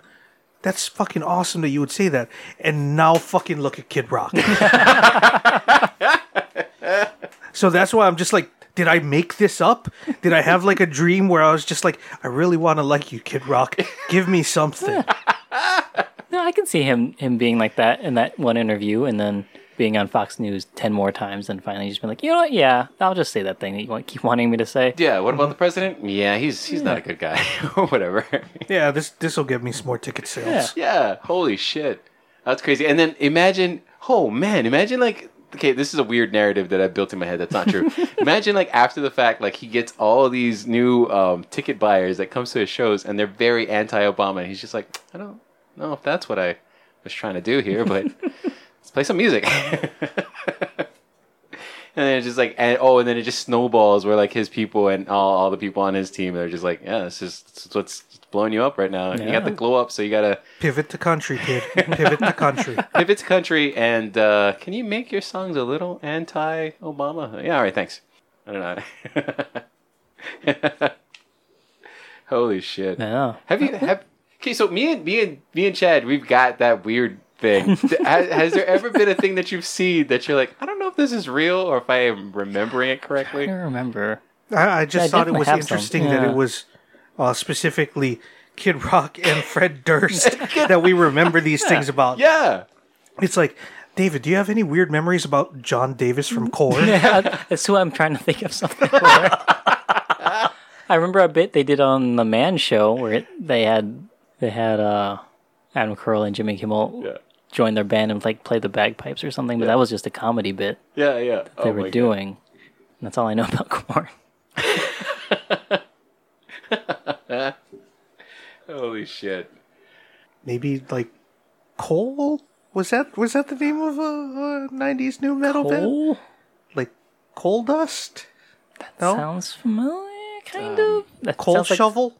that's fucking awesome that you would say that. And now fucking look at Kid Rock. so that's why I'm just like, did I make this up? Did I have like a dream where I was just like, I really want to like you, Kid Rock. Give me something. No, I can see him him being like that in that one interview, and then being on Fox News ten more times, and finally just being like, you know what? Yeah, I'll just say that thing that you want, keep wanting me to say. Yeah, what about the president? Yeah, he's he's not a good guy or whatever. Yeah, this this will give me some more ticket sales. yeah, holy shit. That's crazy. And then imagine, oh man, imagine like okay, this is a weird narrative that I built in my head that's not true. imagine like after the fact like he gets all these new um, ticket buyers that comes to his shows and they're very anti-Obama and he's just like, I don't know if that's what I was trying to do here, but let's play some music. And then it's just like, and, oh, and then it just snowballs where like his people and all, all the people on his team, they're just like, yeah, this is, this is what's blowing you up right now. And You got the glow up, so you got to Pivot to country, kid. Pivot to country. pivot to country. And uh, can you make your songs a little anti Obama? Yeah, all right, thanks. I don't know. Holy shit. Yeah. Have you have okay? So me and me and me and Chad, we've got that weird thing. has, has there ever been a thing that you've seen that you're like, I don't know if this is real or if I am remembering it I correctly? don't remember. I, I just I thought it was have some, interesting that it was uh, specifically Kid Rock and Fred Durst that we remember these things about. Yeah. It's like, David, do you have any weird memories about John Davis from Korn? Yeah, that's who I'm trying to think of something for. I remember a bit they did on the Man Show where it, they had they had uh, Adam Carolla and Jimmy Kimmel Yeah. join their band and like play the bagpipes or something, but that was just a comedy bit Yeah, yeah. That they oh were my doing. And that's all I know about Korn. Holy shit. Maybe like Cole? Was that was that the name of a, a '90s new metal band? Like Coal Dust? No, sounds familiar, kind um, of. That Coal sounds like- Shovel,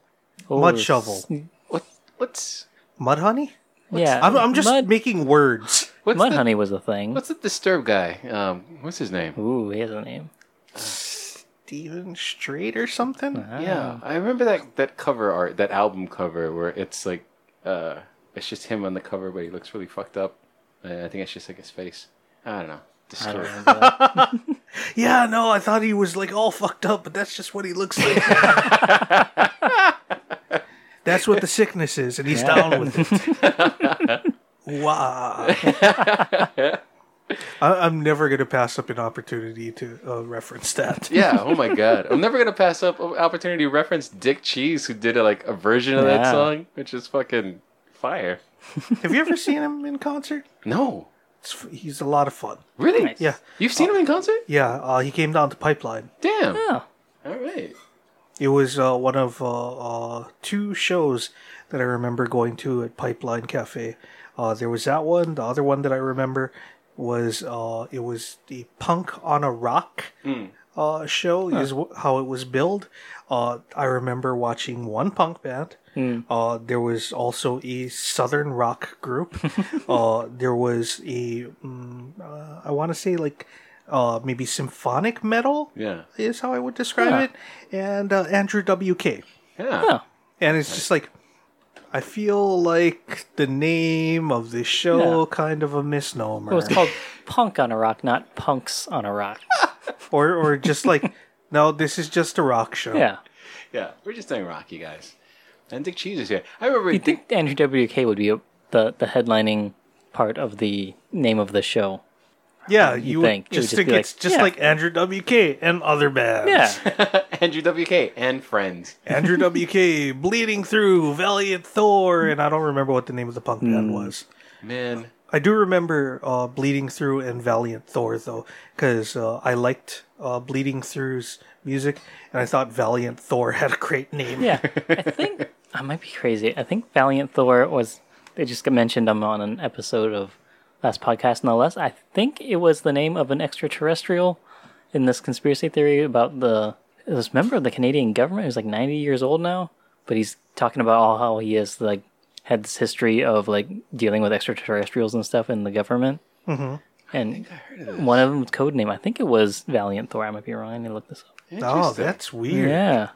Oh, Mud Shovel, What what's Mud Honey. Yeah, I'm, I'm just Mud, making words. what's Mud the, Honey was a thing. What's the disturbed guy? Um what's his name? Ooh, he has a name. Steven Strait or something. Ah. Yeah, I remember that that cover art, that album cover where it's like uh it's just him on the cover but he looks really fucked up. And I think it's just like his face. I don't know. I don't Disturbed. Yeah, no, I thought he was like all fucked up, but that's just what he looks like. that's what the sickness is, and he's down with it. wow. I, I'm never gonna pass up an opportunity to uh, reference that. Yeah, oh my god. I'm never gonna pass up an opportunity to reference Dick Cheese who did a, like a version of that Yeah. song, which is fucking fire. Have you ever seen him in concert? No. It's, f- he's a lot of fun. Really? Nice. Yeah, You've seen him in concert? yeah. Uh, he came down to Pipeline. Damn. Yeah. All right. It was uh, one of uh, uh, two shows that I remember going to at Pipeline Cafe. Uh, there was that one. The other one that I remember was uh, it was the Punk on a Rock uh, show. Is w- how it was billed. Uh, I remember watching one punk band. Uh, there was also a southern rock group. uh, there was a mm, uh, I want to say like uh, maybe symphonic metal Yeah. is how I would describe Huh. it, and uh, Andrew WK. Yeah. Oh, And it's just like, I feel like the name of this show Yeah. kind of a misnomer, it was called Punk on a Rock, not Punks on a Rock. or or just like, no, this is just a rock show. Yeah. Yeah. We're just doing Rocky guys. And Dick Cheese is here. I remember You think Andrew WK would be a, the the headlining part of the name of the show? Yeah. You You think. Would just just think like, it's just yeah. like Andrew WK and other bands. Yeah. Andrew WK and friends. Andrew WK, Bleeding Through, Valiant Thor, and I don't remember what the name of the punk band was. Man. I do remember uh, Bleeding Through and Valiant Thor though, because uh, I liked uh, Bleeding Through's music, and I thought Valiant Thor had a great name. Yeah. I think I might be crazy. I think Valiant Thor was they just mentioned them on an episode of last podcast no less. I think it was the name of an extraterrestrial in this conspiracy theory about the this member of the Canadian government who's like 90 years old now, but he's talking about all how he has like had this history of like dealing with extraterrestrials and stuff in the government. Mm-hmm. And one of them's code name, I think it was Valiant Thor. I might be wrong. I need to look this up. Oh, that's weird. Yeah.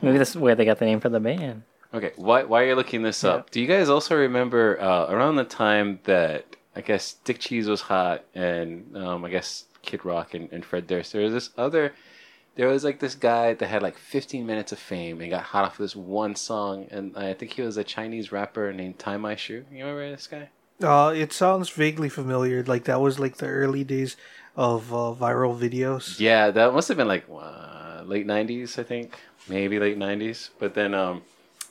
Maybe that's where they got the name for the band. Okay, why why are you looking this up? Do you guys also remember uh, around the time that I guess Dick Cheese was hot and um, I guess Kid Rock and, and Fred Durst? There was this other, there was like this guy that had like 15 minutes of fame and got hot off this one song, and I think he was a Chinese rapper named Tie My Shoe. You remember this guy? Uh, it sounds vaguely familiar. Like that was like the early days of uh, viral videos. Yeah, that must have been like uh, late '90s, I think, maybe late '90s. But then, um,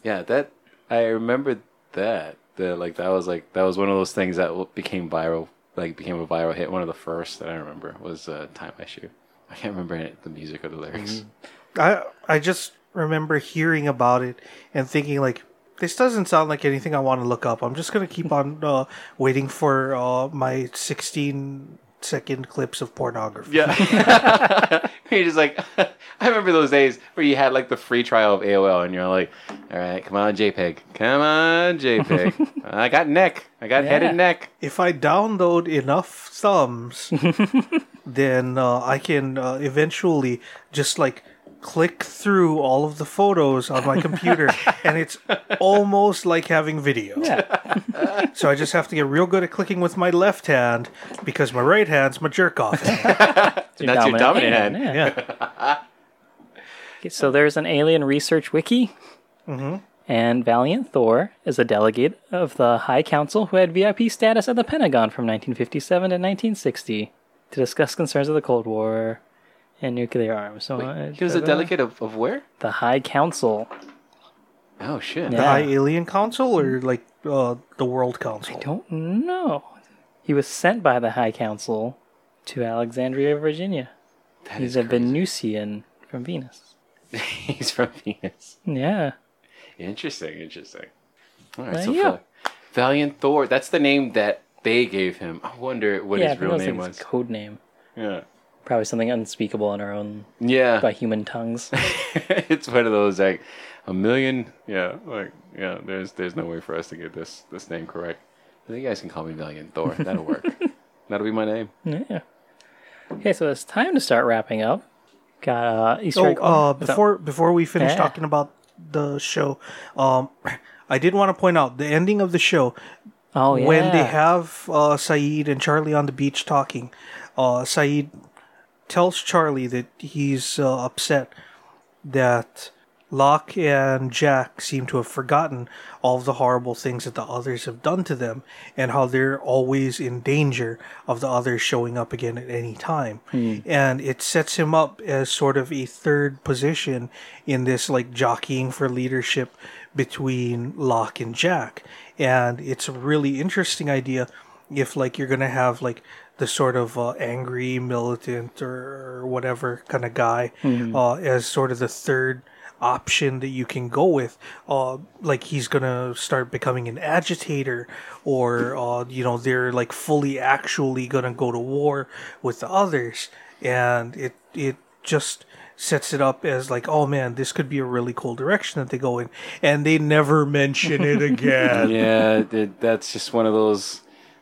yeah, that I remember that. The like that was like that was one of those things that became viral, like became a viral hit. One of the first that I remember was uh, "Time I Shoe." I can't remember the music or the lyrics. I I just remember hearing about it and thinking like, This doesn't sound like anything I want to look up. I'm just gonna keep on uh, waiting for uh, my 16 second clips of pornography. Yeah. you're just like, I remember those days where you had like the free trial of AOL and you're like, all right, come on, JPEG. Come on, JPEG. I got neck. I got head and neck. If I download enough thumbs, then uh, I can uh, eventually just like click through all of the photos on my computer, and it's almost like having video. Yeah. So I just have to get real good at clicking with my left hand because my right hand's my jerk off. hand. That's your dominant hand. Yeah. Yeah. Okay, so there's an alien research wiki. Mm-hmm. And Valiant Thor is a delegate of the High Council who had VIP status at the Pentagon from 1957 to 1960 to discuss concerns of the Cold War and nuclear arms. So uh, He was a delegate of, of where? The High Council. Oh, shit. The Yeah. High Alien Council or like uh, the World Council? I don't know. He was sent by the High Council to Alexandria, Virginia. That He's is a crazy. Venusian from Venus. He's from Venus. Yeah. Interesting, interesting. All right, Uh, so yeah. Val- Valiant Thor. That's the name that they gave him. I wonder what yeah, his I real think name it's was. his code name. Yeah. Probably something unspeakable in our own Yeah. by human tongues. it's one of those like a million. Yeah, like yeah. There's there's no way for us to get this this name correct. I think you guys can call me Valiant Thor. That'll work. That'll be my name. yeah. Okay, so it's time to start wrapping up. Got uh, Easter Oh, egg. uh, what's up? before before we finish Yeah. talking about the show, um, I did want to point out the ending of the show oh yeah, when they have uh, Sayid and Charlie on the beach talking. Uh, Sayid tells Charlie that he's uh, upset that Locke and Jack seem to have forgotten all of the horrible things that the others have done to them and how they're always in danger of the others showing up again at any time. And it sets him up as sort of a third position in this like jockeying for leadership between Locke and Jack. And it's a really interesting idea if like you're gonna have like the sort of uh, angry militant or whatever kind of guy uh, as sort of the third option that you can go with uh like he's gonna start becoming an agitator or uh you know they're like fully actually gonna go to war with the others. And it it just sets it up as like oh man this could be a really cool direction that they go in. And they never mention it again. Yeah, it, that's just one of those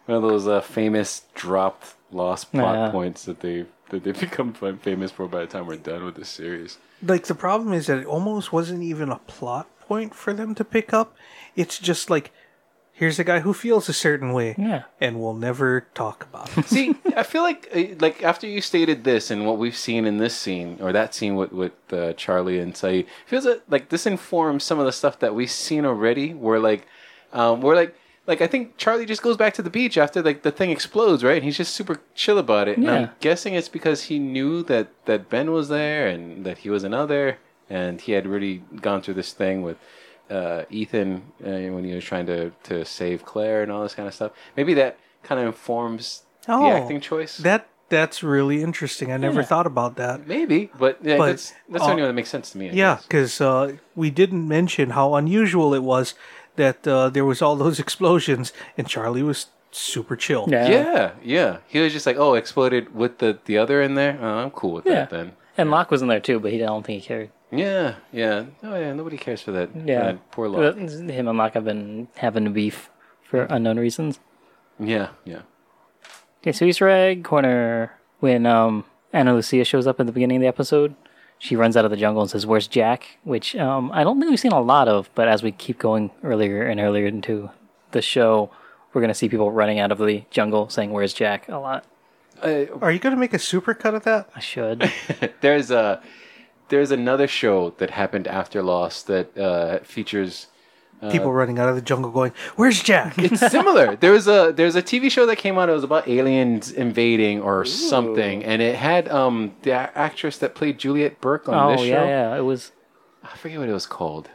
one of those uh, famous dropped lost plot Yeah. points that they that they become famous for by the time we're done with the series. like the problem is that it almost wasn't even a plot point for them to pick up. It's just like here's a guy who feels a certain way, Yeah. and we'll never talk about it. See, I feel like uh, like after you stated this and what we've seen in this scene or that scene with with uh, Charlie and Sayid, feels like, like this informs some of the stuff that we've seen already. Where like, um, we're like. Like I think Charlie just goes back to the beach after like the thing explodes, right? And he's just super chill about it. And Yeah. I'm guessing it's because he knew that that Ben was there and that he was another, and he had really gone through this thing with uh, Ethan uh, when he was trying to to save Claire and all this kind of stuff. Maybe that kind of informs Oh, the acting choice. That that's really interesting. I never Yeah. thought about that. Maybe, but yeah, But, that's that's uh, the only one that makes sense to me. I Yeah, because uh, we didn't mention how unusual it was that uh, there was all those explosions, and Charlie was super chill. Yeah. yeah, yeah. He was just like, "Oh, exploded with the the other in there. Oh, I'm cool with Yeah. that then." And Locke was in there too, but he I don't think he cared. Yeah, yeah. Oh yeah, nobody cares for that. Yeah. that poor Locke. Him and Locke have been having a beef for unknown reasons. Yeah, yeah. Okay, so Easter egg corner. When um, Ana Lucia shows up at the beginning of the episode, she runs out of the jungle and says, "Where's Jack?" Which um, I don't think we've seen a lot of, but as we keep going earlier and earlier into the show, we're gonna see people running out of the jungle saying, "Where's Jack?" a lot. Uh, Are you going to make a supercut of that? I should. there's a there's another show that happened after Lost that uh, features People running out of the jungle going, "Where's Jack?" it's similar. There was a there's a TV show that came out. It was about aliens invading or something, and it had um the a- actress that played Juliet Burke on oh this show. yeah, yeah. It was I forget what it was called.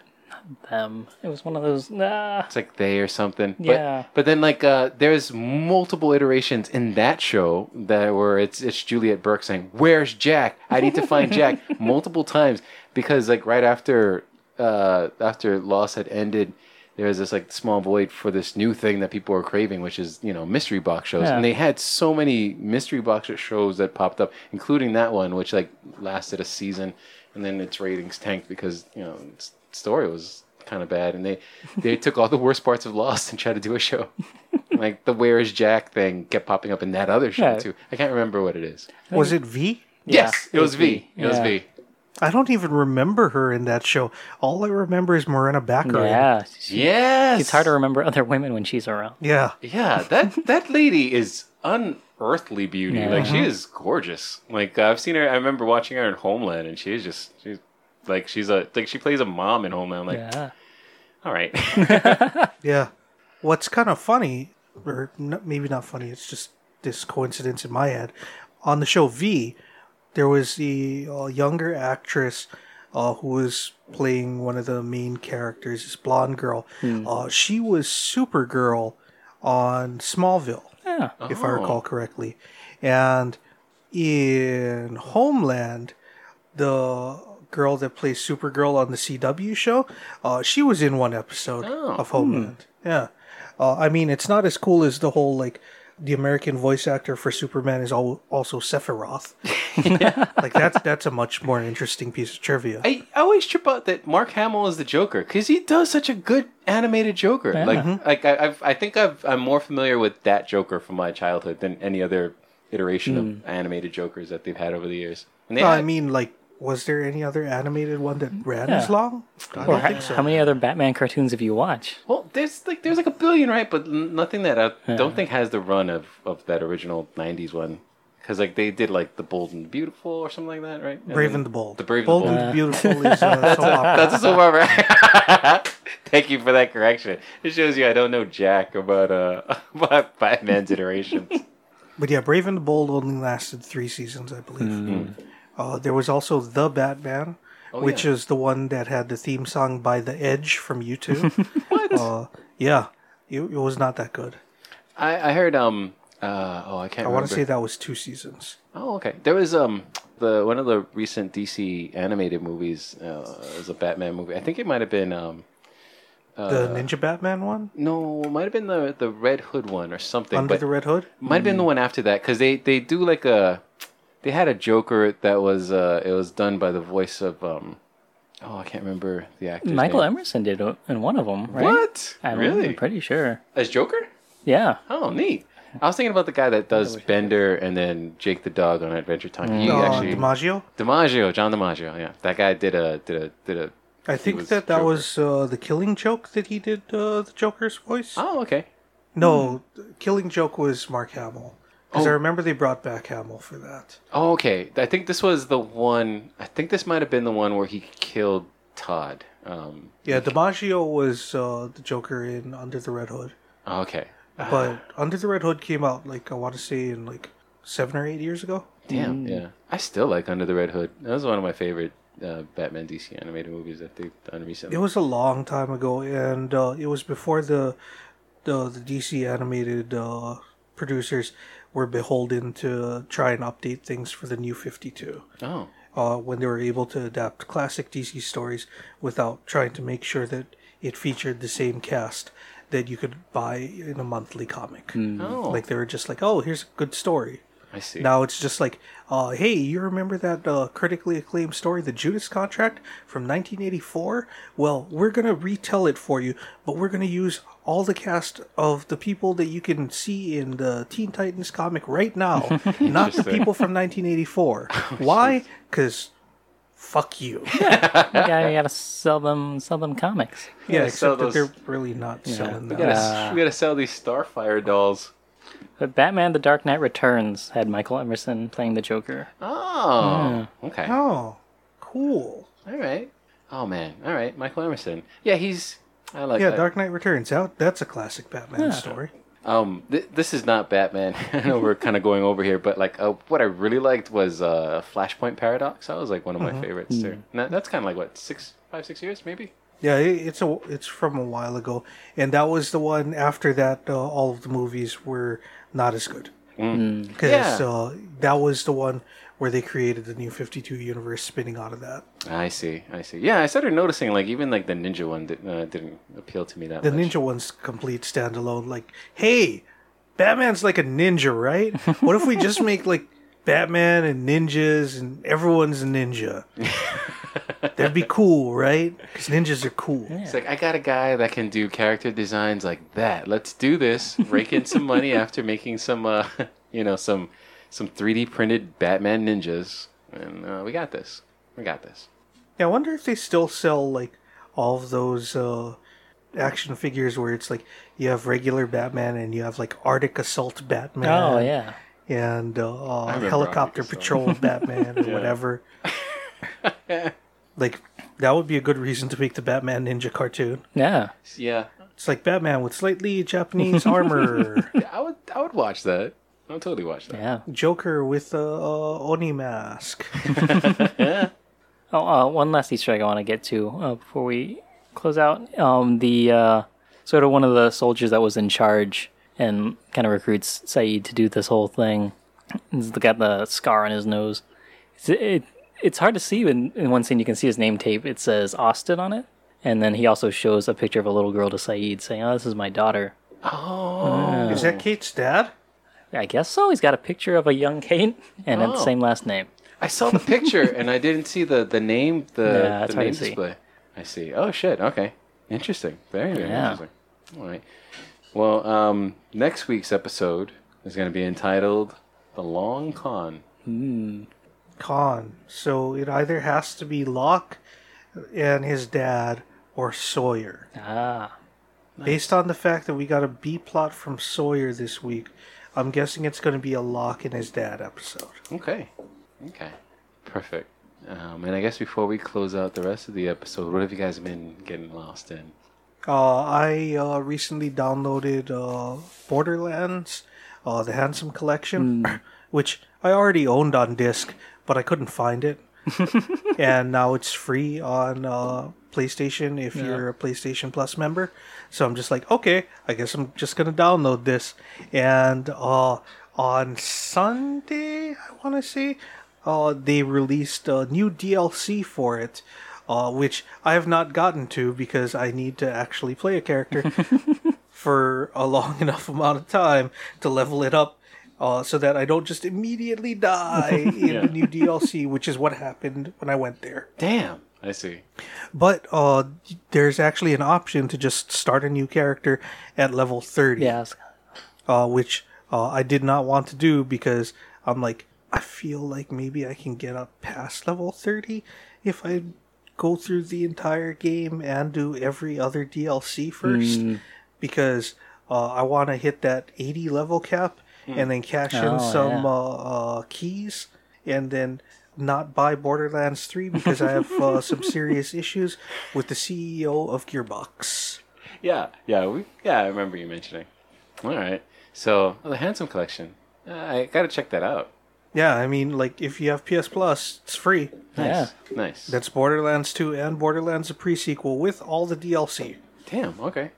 them. It was one of those. Nah. It's like they or something. But, Yeah. But then like uh there's multiple iterations in that show that where it's it's Juliet Burke saying, "Where's Jack? I need to find Jack." multiple times because like right after uh after Lost had ended, there was this like small void for this new thing that people were craving, which is you know mystery box shows. Yeah. And they had so many mystery box shows that popped up, including that one, which like lasted a season, and then its ratings tanked because you know its story was kind of bad, and they they took all the worst parts of Lost and tried to do a show. like the Where Is Jack thing kept popping up in that other show Yeah. too. I can't remember what it is. Was it V? Yeah, yes, it was V. It was V. I don't even remember her in that show. All I remember is Morena Baccarin. Yeah, she- Yes, it's hard to remember other women when she's around. Yeah. Yeah, that that lady is unearthly beauty. Yeah. Like she uh-huh. is gorgeous. Like I've seen her. I remember watching her in Homeland, and she she's just she's like she's a like she plays a mom in Homeland. Like Yeah, all right, Yeah. What's kind of funny, or maybe not funny, it's just this coincidence in my head. On the show V, there was the uh, younger actress uh, who was playing one of the main characters, this blonde girl. Uh, she was Supergirl on Smallville, yeah. if I Oh. recall correctly. And in Homeland, the girl that plays Supergirl on the CW show, uh, she was in one episode Oh. of Homeland. Yeah. Uh, I mean, it's not as cool as the whole, like, the American voice actor for Superman is al- also Sephiroth. like, that's, that's a much more interesting piece of trivia. I always trip out that Mark Hamill is the Joker because he does such a good animated Joker. Yeah. Like mm-hmm. like I, I've I think I've I'm more familiar with that Joker from my childhood than any other iteration of hmm. animated Jokers that they've had over the years. And they No, I mean, like, was there any other animated one that ran Yeah. as long? I Or don't how, think so. how many other Batman cartoons have you watched? Well, there's like there's like a billion, right? But nothing that I don't think has the run of of that original '90s one. Because like they did like the Bold and the Beautiful or something like that, right? And Brave then- and the Bold. The Brave and the Bold. and the Beautiful is uh, soap opera. That's a soap opera. Thank you for that correction. It shows you I don't know jack about uh about Batman's iterations. But yeah, Brave and the Bold only lasted three seasons, I believe. Uh, there was also The Batman, Oh, which yeah. is the one that had the theme song by The Edge from U2. what? uh, yeah, it, it was not that good. I I heard um uh oh I can't. I want to say that was two seasons. Oh, okay. There was um the one of the recent DC animated movies uh, was a Batman movie. I think it might have been um The Ninja Batman one? no, it might have been the the Red Hood one or something. Under the Red Hood? might have been the one after that because they they do like a they had a Joker that was uh it was done by the voice of um oh I can't remember the actor. Michael Emerson did it in one of them, right? What? I'm really? pretty sure. As Joker? Yeah. Oh, neat. I was thinking about the guy that does Bender and then Jake the Dog on Adventure Time. He Uh, actually DiMaggio? DiMaggio, John DiMaggio. Yeah, that guy did a did a did a. I think was that that Joker. was uh, the Killing Joke that he did uh, the Joker's voice. Oh, okay. No, Killing Joke was Mark Hamill. Because I Oh. remember they brought back Hamill for that. Oh, okay. I think this was the one. I think this might have been the one where he killed Todd. Um, Yeah, DiMaggio was uh, the Joker in Under the Red Hood. oh, okay. But Under the Red Hood came out like I want to say in like seven or eight years ago. Damn. Yeah. I still like Under the Red Hood. That was one of my favorite uh, Batman DC animated movies that they've done recently. It was a long time ago, and uh, it was before the the, the DC animated uh, producers were beholden to try and update things for the new Fifty Two. oh. Uh, when they were able to adapt classic DC stories without trying to make sure that it featured the same cast that you could buy in a monthly comic. Oh. Like they were just like, oh, here's a good story. I see. Now it's just like, uh, hey, you remember that uh, critically acclaimed story, The Judas Contract from 1984? Well, we're going to retell it for you, but we're going to use all the cast of the people that you can see in the Teen Titans comic right now, not the people from 1984. Why? Because fuck you. You gotta, you gotta sell them, sell them comics. yeah, Yeah, sell except that those- they're really not selling we them. gotta Uh, we gotta sell these Starfire dolls. But Batman: The Dark Knight Returns had Michael Emerson playing the Joker. Oh. Okay. Oh, cool. All right. Oh man. All right. Michael Emerson. Yeah, he's. I like Yeah, that. Dark Knight Returns out. That's a classic Batman story. Um, th- this is not Batman. I know we're kind of going over here, but like, uh, what I really liked was uh, Flashpoint Paradox. That was like one of my Mm-hmm. favorites too. And that- that's kind of like what six, five, six years maybe. Yeah, it's a it's from a while ago, and that was the one after that. Uh, all of the movies were not as good. because Yeah. uh, that was the one where they created the new 52 universe spinning out of that. I see. I see. Yeah, I started noticing like even like the ninja one did, uh, didn't appeal to me that The much. ninja one's complete standalone. Like, hey, Batman's like a ninja, right? what if we just make like Batman and ninjas and everyone's a ninja? That'd be cool, right? Because ninjas are cool. It's like I got a guy that can do character designs like that. Let's do this. Rake in some money after making some, uh, you know, some some 3D printed Batman ninjas, and uh, we got this. We got this. Yeah, I wonder if they still sell like all of those uh, action figures where it's like you have regular Batman and you have like Arctic Assault Batman. Oh yeah. and uh, remember helicopter Arctic patrol Batman or whatever. Like that would be a good reason to make the Batman Ninja cartoon. Yeah. Yeah, It's like Batman with slightly Japanese armor, yeah I would I would watch that. I would totally watch that. Yeah. Joker with a uh, Oni mask. Oh, uh, one last Easter egg I want to get to uh, before we close out. Um, the uh, sort of one of the soldiers that was in charge and kind of recruits Sayid to do this whole thing. He's got the scar on his nose. It's, it, it's hard to see in, in one scene. You can see his name tape. It says Austin on it, and then he also shows a picture of a little girl to Sayid, saying, "Oh, this is my daughter." Oh, Is that Kate's dad? I guess so. He's got a picture of a young Kate and had the Oh. same last name. I saw the picture and I didn't see the the name the, Yeah, it's the hard name to see. display. I see. Oh shit. Okay. Interesting. Very very Yeah. interesting. All right. Well, um, next week's episode is going to be entitled "The Long Con." Khan. So it either has to be Locke and his dad or Sawyer. Ah, Based on the fact that we got a B plot from Sawyer this week, I'm guessing it's going to be a Locke and his dad episode. Okay. Okay. Perfect. Um, and I guess before we close out the rest of the episode, what have you guys been getting lost in? Uh, I uh, recently downloaded uh, Borderlands, uh, the Handsome Collection, which I already owned on disc, but I couldn't find it. and now it's free on uh, PlayStation if you're a PlayStation Plus member. So I'm just like, okay, I guess I'm just gonna download this. And uh, on Sunday, I want to say, uh, they released a new DLC for it. Uh, which I have not gotten to because I need to actually play a character for a long enough amount of time to level it up uh, so that I don't just immediately die in the new DLC, which is what happened when I went there. Damn. I see. But uh, there's actually an option to just start a new character at level 30, yeah. uh, which uh, I did not want to do because I'm like, I feel like maybe I can get up past level 30 if I go through the entire game and do every other DLC first. Because uh, I want to hit that 80 level cap and then cash in Oh, some yeah. uh, uh, keys and then not buy Borderlands 3 because I have uh, some serious issues with the CEO of Gearbox. Yeah. Yeah. We. Yeah. I remember you mentioning. All right. So oh, the Handsome Collection. Uh, I gotta check that out. Yeah, I mean, like, if you have PS Plus, it's free. Nice. Nice. That's Borderlands 2 and Borderlands a pre-sequel with all the DLC. Damn. Okay.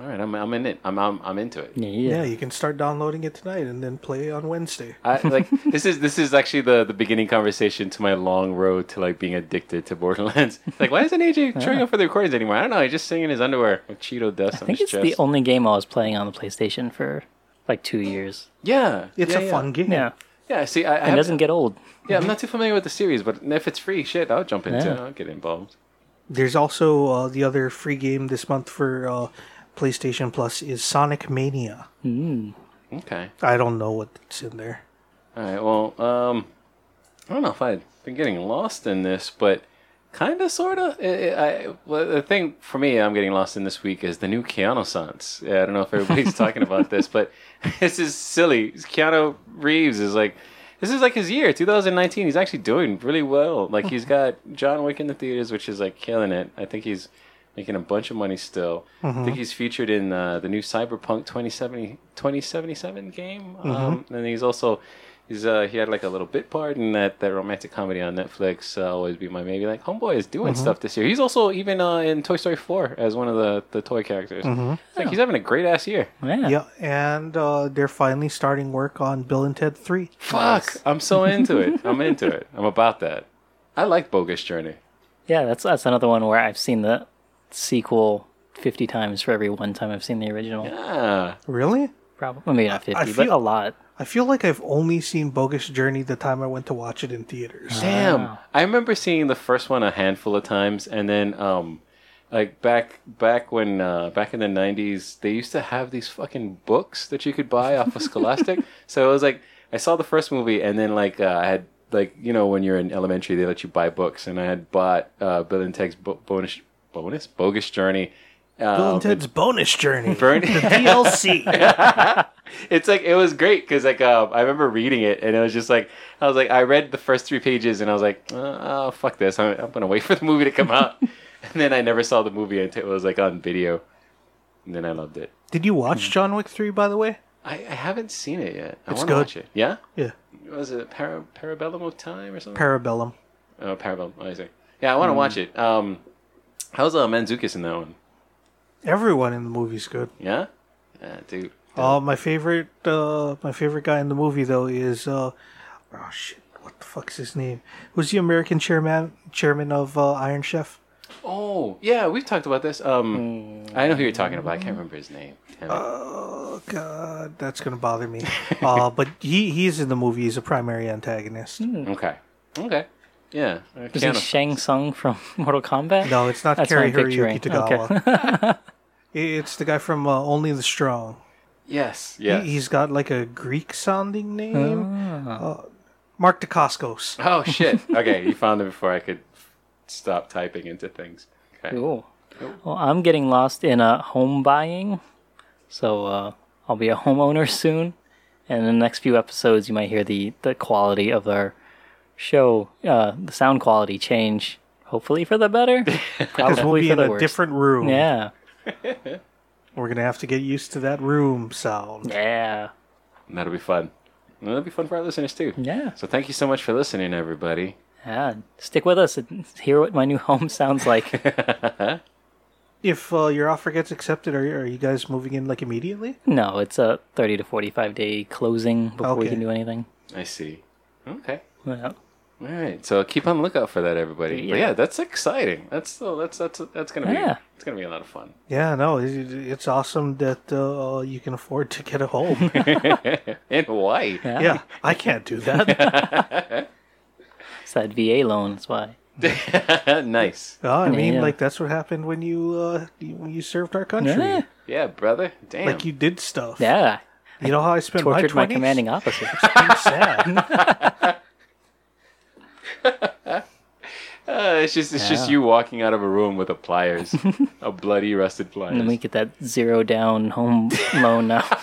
All right. I'm. I'm in it. I'm. I'm. I'm into it. yeah. Yeah, you can start downloading it tonight and then play on Wednesday. I like this is this is actually the the beginning conversation to my long road to like being addicted to Borderlands. Like, why isn't AJ showing up for the recordings anymore? I don't know. He's just singing in his underwear with Cheeto dust I on think his it's chest. the only game I was playing on the PlayStation for like two years. yeah, It's yeah, a yeah. fun game. Yeah, Yeah, see, I, I it doesn't get old. Yeah, I'm not too familiar with the series, but if it's free, shit, I'll jump into Yeah. it. I'll get involved. There's also uh, the other free game this month for uh, PlayStation Plus is Sonic Mania. Okay. I don't know what's in there. All right. Well, um, I don't know if I've been getting lost in this, but kind of, sort of. I, I, well, the thing for me, I'm getting lost in this week is the new Keanu Sans. Yeah, I don't know if everybody's talking about this, but this is silly. Keanu Reeves is like, this is like his year, 2019. He's actually doing really well. Like he's got John Wick in the theaters, which is like killing it. I think he's making a bunch of money still. I think he's featured in uh, the new Cyberpunk 2070, 2077 game. Um, and he's also He's uh he had like a little bit part in that, that romantic comedy on Netflix. Uh, Always be my maybe. Like Homeboy is doing stuff this year. He's also even uh, in Toy Story four as one of the, the toy characters. It's like he's having a great ass year. Yeah. Yeah, and uh, they're finally starting work on Bill and Ted 3. Fuck, I'm so into it. I'm into it. I'm about that. I like Bogus Journey. Yeah, that's that's another one where I've seen the sequel fifty times for every one time I've seen the original. Yeah. Really? Probably well, maybe not fifty, I but feel- a lot. I feel like I've only seen Bogus Journey the time I went to watch it in theaters. Damn. Wow. I remember seeing the first one a handful of times and then um like back back when uh back in the 90s they used to have these fucking books that you could buy off of Scholastic. so it was like I saw the first movie and then like uh, I had like you know when you're in elementary they let you buy books and I had bought uh Bill and Ted's bo- bonus bonus bogus journey uh, Bill and Ted's Bonus Journey. Burn- the DLC. it's like it was great because like uh, I remember reading it and it was just like I was like I read the first three pages and I was like oh fuck this I'm, I'm gonna wait for the movie to come out and then I never saw the movie until it was like on video and then I loved it. Did you watch John Wick 3, by the way? I, I haven't seen it yet. I It's want to good. watch it. Yeah, Yeah. was it Para, Parabellum of Time or something? Parabellum. oh, Parabellum. Oh, I see. Yeah, I want to watch it. Um, how's uh, Manzukis in that one? Everyone in the movie's good. Yeah, yeah, dude. Uh, my favorite, uh, my favorite guy in the movie though is, uh, oh shit, what the fuck's his name? Who's the American chairman, chairman of uh, Iron Chef? Oh, yeah, we've talked about this. Um, I know who you're talking about. I can't remember his name. Oh god, that's gonna bother me. uh, but he he's in the movie. He's a primary antagonist. Okay. Okay. Yeah. Is he Shang Tsung from Mortal Kombat? No, it's not That's Cary what I'm picturing. Hiroyuki Tagawa. it's the guy from uh, Only the Strong. Yes. He, Yes. he's got like a Greek sounding name. Uh, Mark Dacascos. Oh shit. Okay, you found it before I could stop typing into things. Okay. Cool. Well, I'm getting lost in uh, home buying, so uh, I'll be a homeowner soon. And in the next few episodes, you might hear the the quality of our show, uh, the sound quality change. Hopefully for the better. Because Probably we'll be for in the a worse. different room. Yeah. We're gonna have to get used to that room sound. Yeah. That'll be fun. And That'll be fun for our listeners too. Yeah. So thank you so much for listening, everybody. Yeah. Stick with us and hear what my new home sounds like. If uh, your offer gets accepted, are, are you guys moving in like immediately? no, it's a 30 to 45 day closing before we Okay. can do anything. I see. Okay. Yeah. All right. So keep on the lookout for that, everybody. But Yeah. yeah, that's exciting. That's still that's that's that's gonna be Yeah. it's gonna be a lot of fun. Yeah, no, it, it's awesome that uh, you can afford to get a home. In Hawaii. Yeah. yeah, I can't do that. It's that VA loan. That's why. nice. Uh, I mean, Yeah. like that's what happened when you uh, you- when you served our country. Yeah. Yeah, brother. Damn. Like you did stuff. Yeah. You know how I spent my Tortured my 20s? commanding officer. It's sad. Uh, it's just it's just you walking out of a room with a pliers, a bloody rusted pliers. And then we get that zero down home loan now.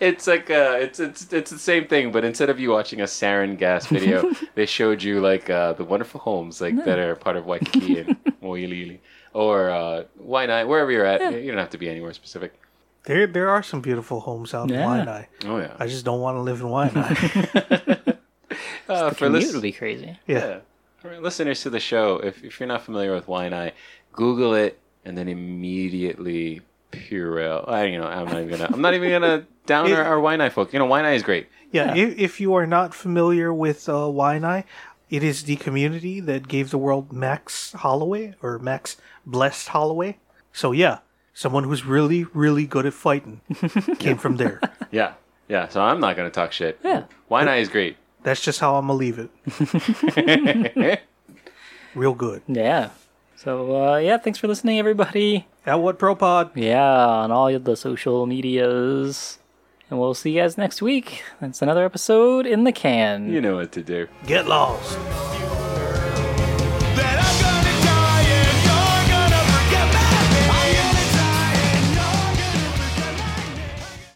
It's like uh, it's it's it's the same thing, but instead of you watching a sarin gas video, they showed you like uh, the wonderful homes like that are part of Waikiki and Moilili or uh, Waianae, wherever you're at. You don't have to be anywhere specific. there there are some beautiful homes out Yeah. in Waianae. Oh yeah, I just don't want to live in Waianae. Uh, for Commute lis- would be crazy. yeah. yeah. for listeners to the show, if if you're not familiar with Waianae, Google it and then immediately Purell. I you know I'm not even gonna I'm not even gonna down our, our Waianae folk. You know Waianae is great. Yeah, If, if you are not familiar with uh, Waianae, it is the community that gave the world Max Holloway or Max Blessed Holloway. So yeah, someone who's really, really good at fighting came from there. Yeah, yeah. So I'm not gonna talk shit. Yeah. Waianae is great. That's just how I'm gonna leave it. Real good. Yeah. So, uh, yeah, thanks for listening, everybody. At what Pro Pod? Yeah, on all the social medias. And we'll see you guys next week. That's another episode in the can. You know what to do. Get lost.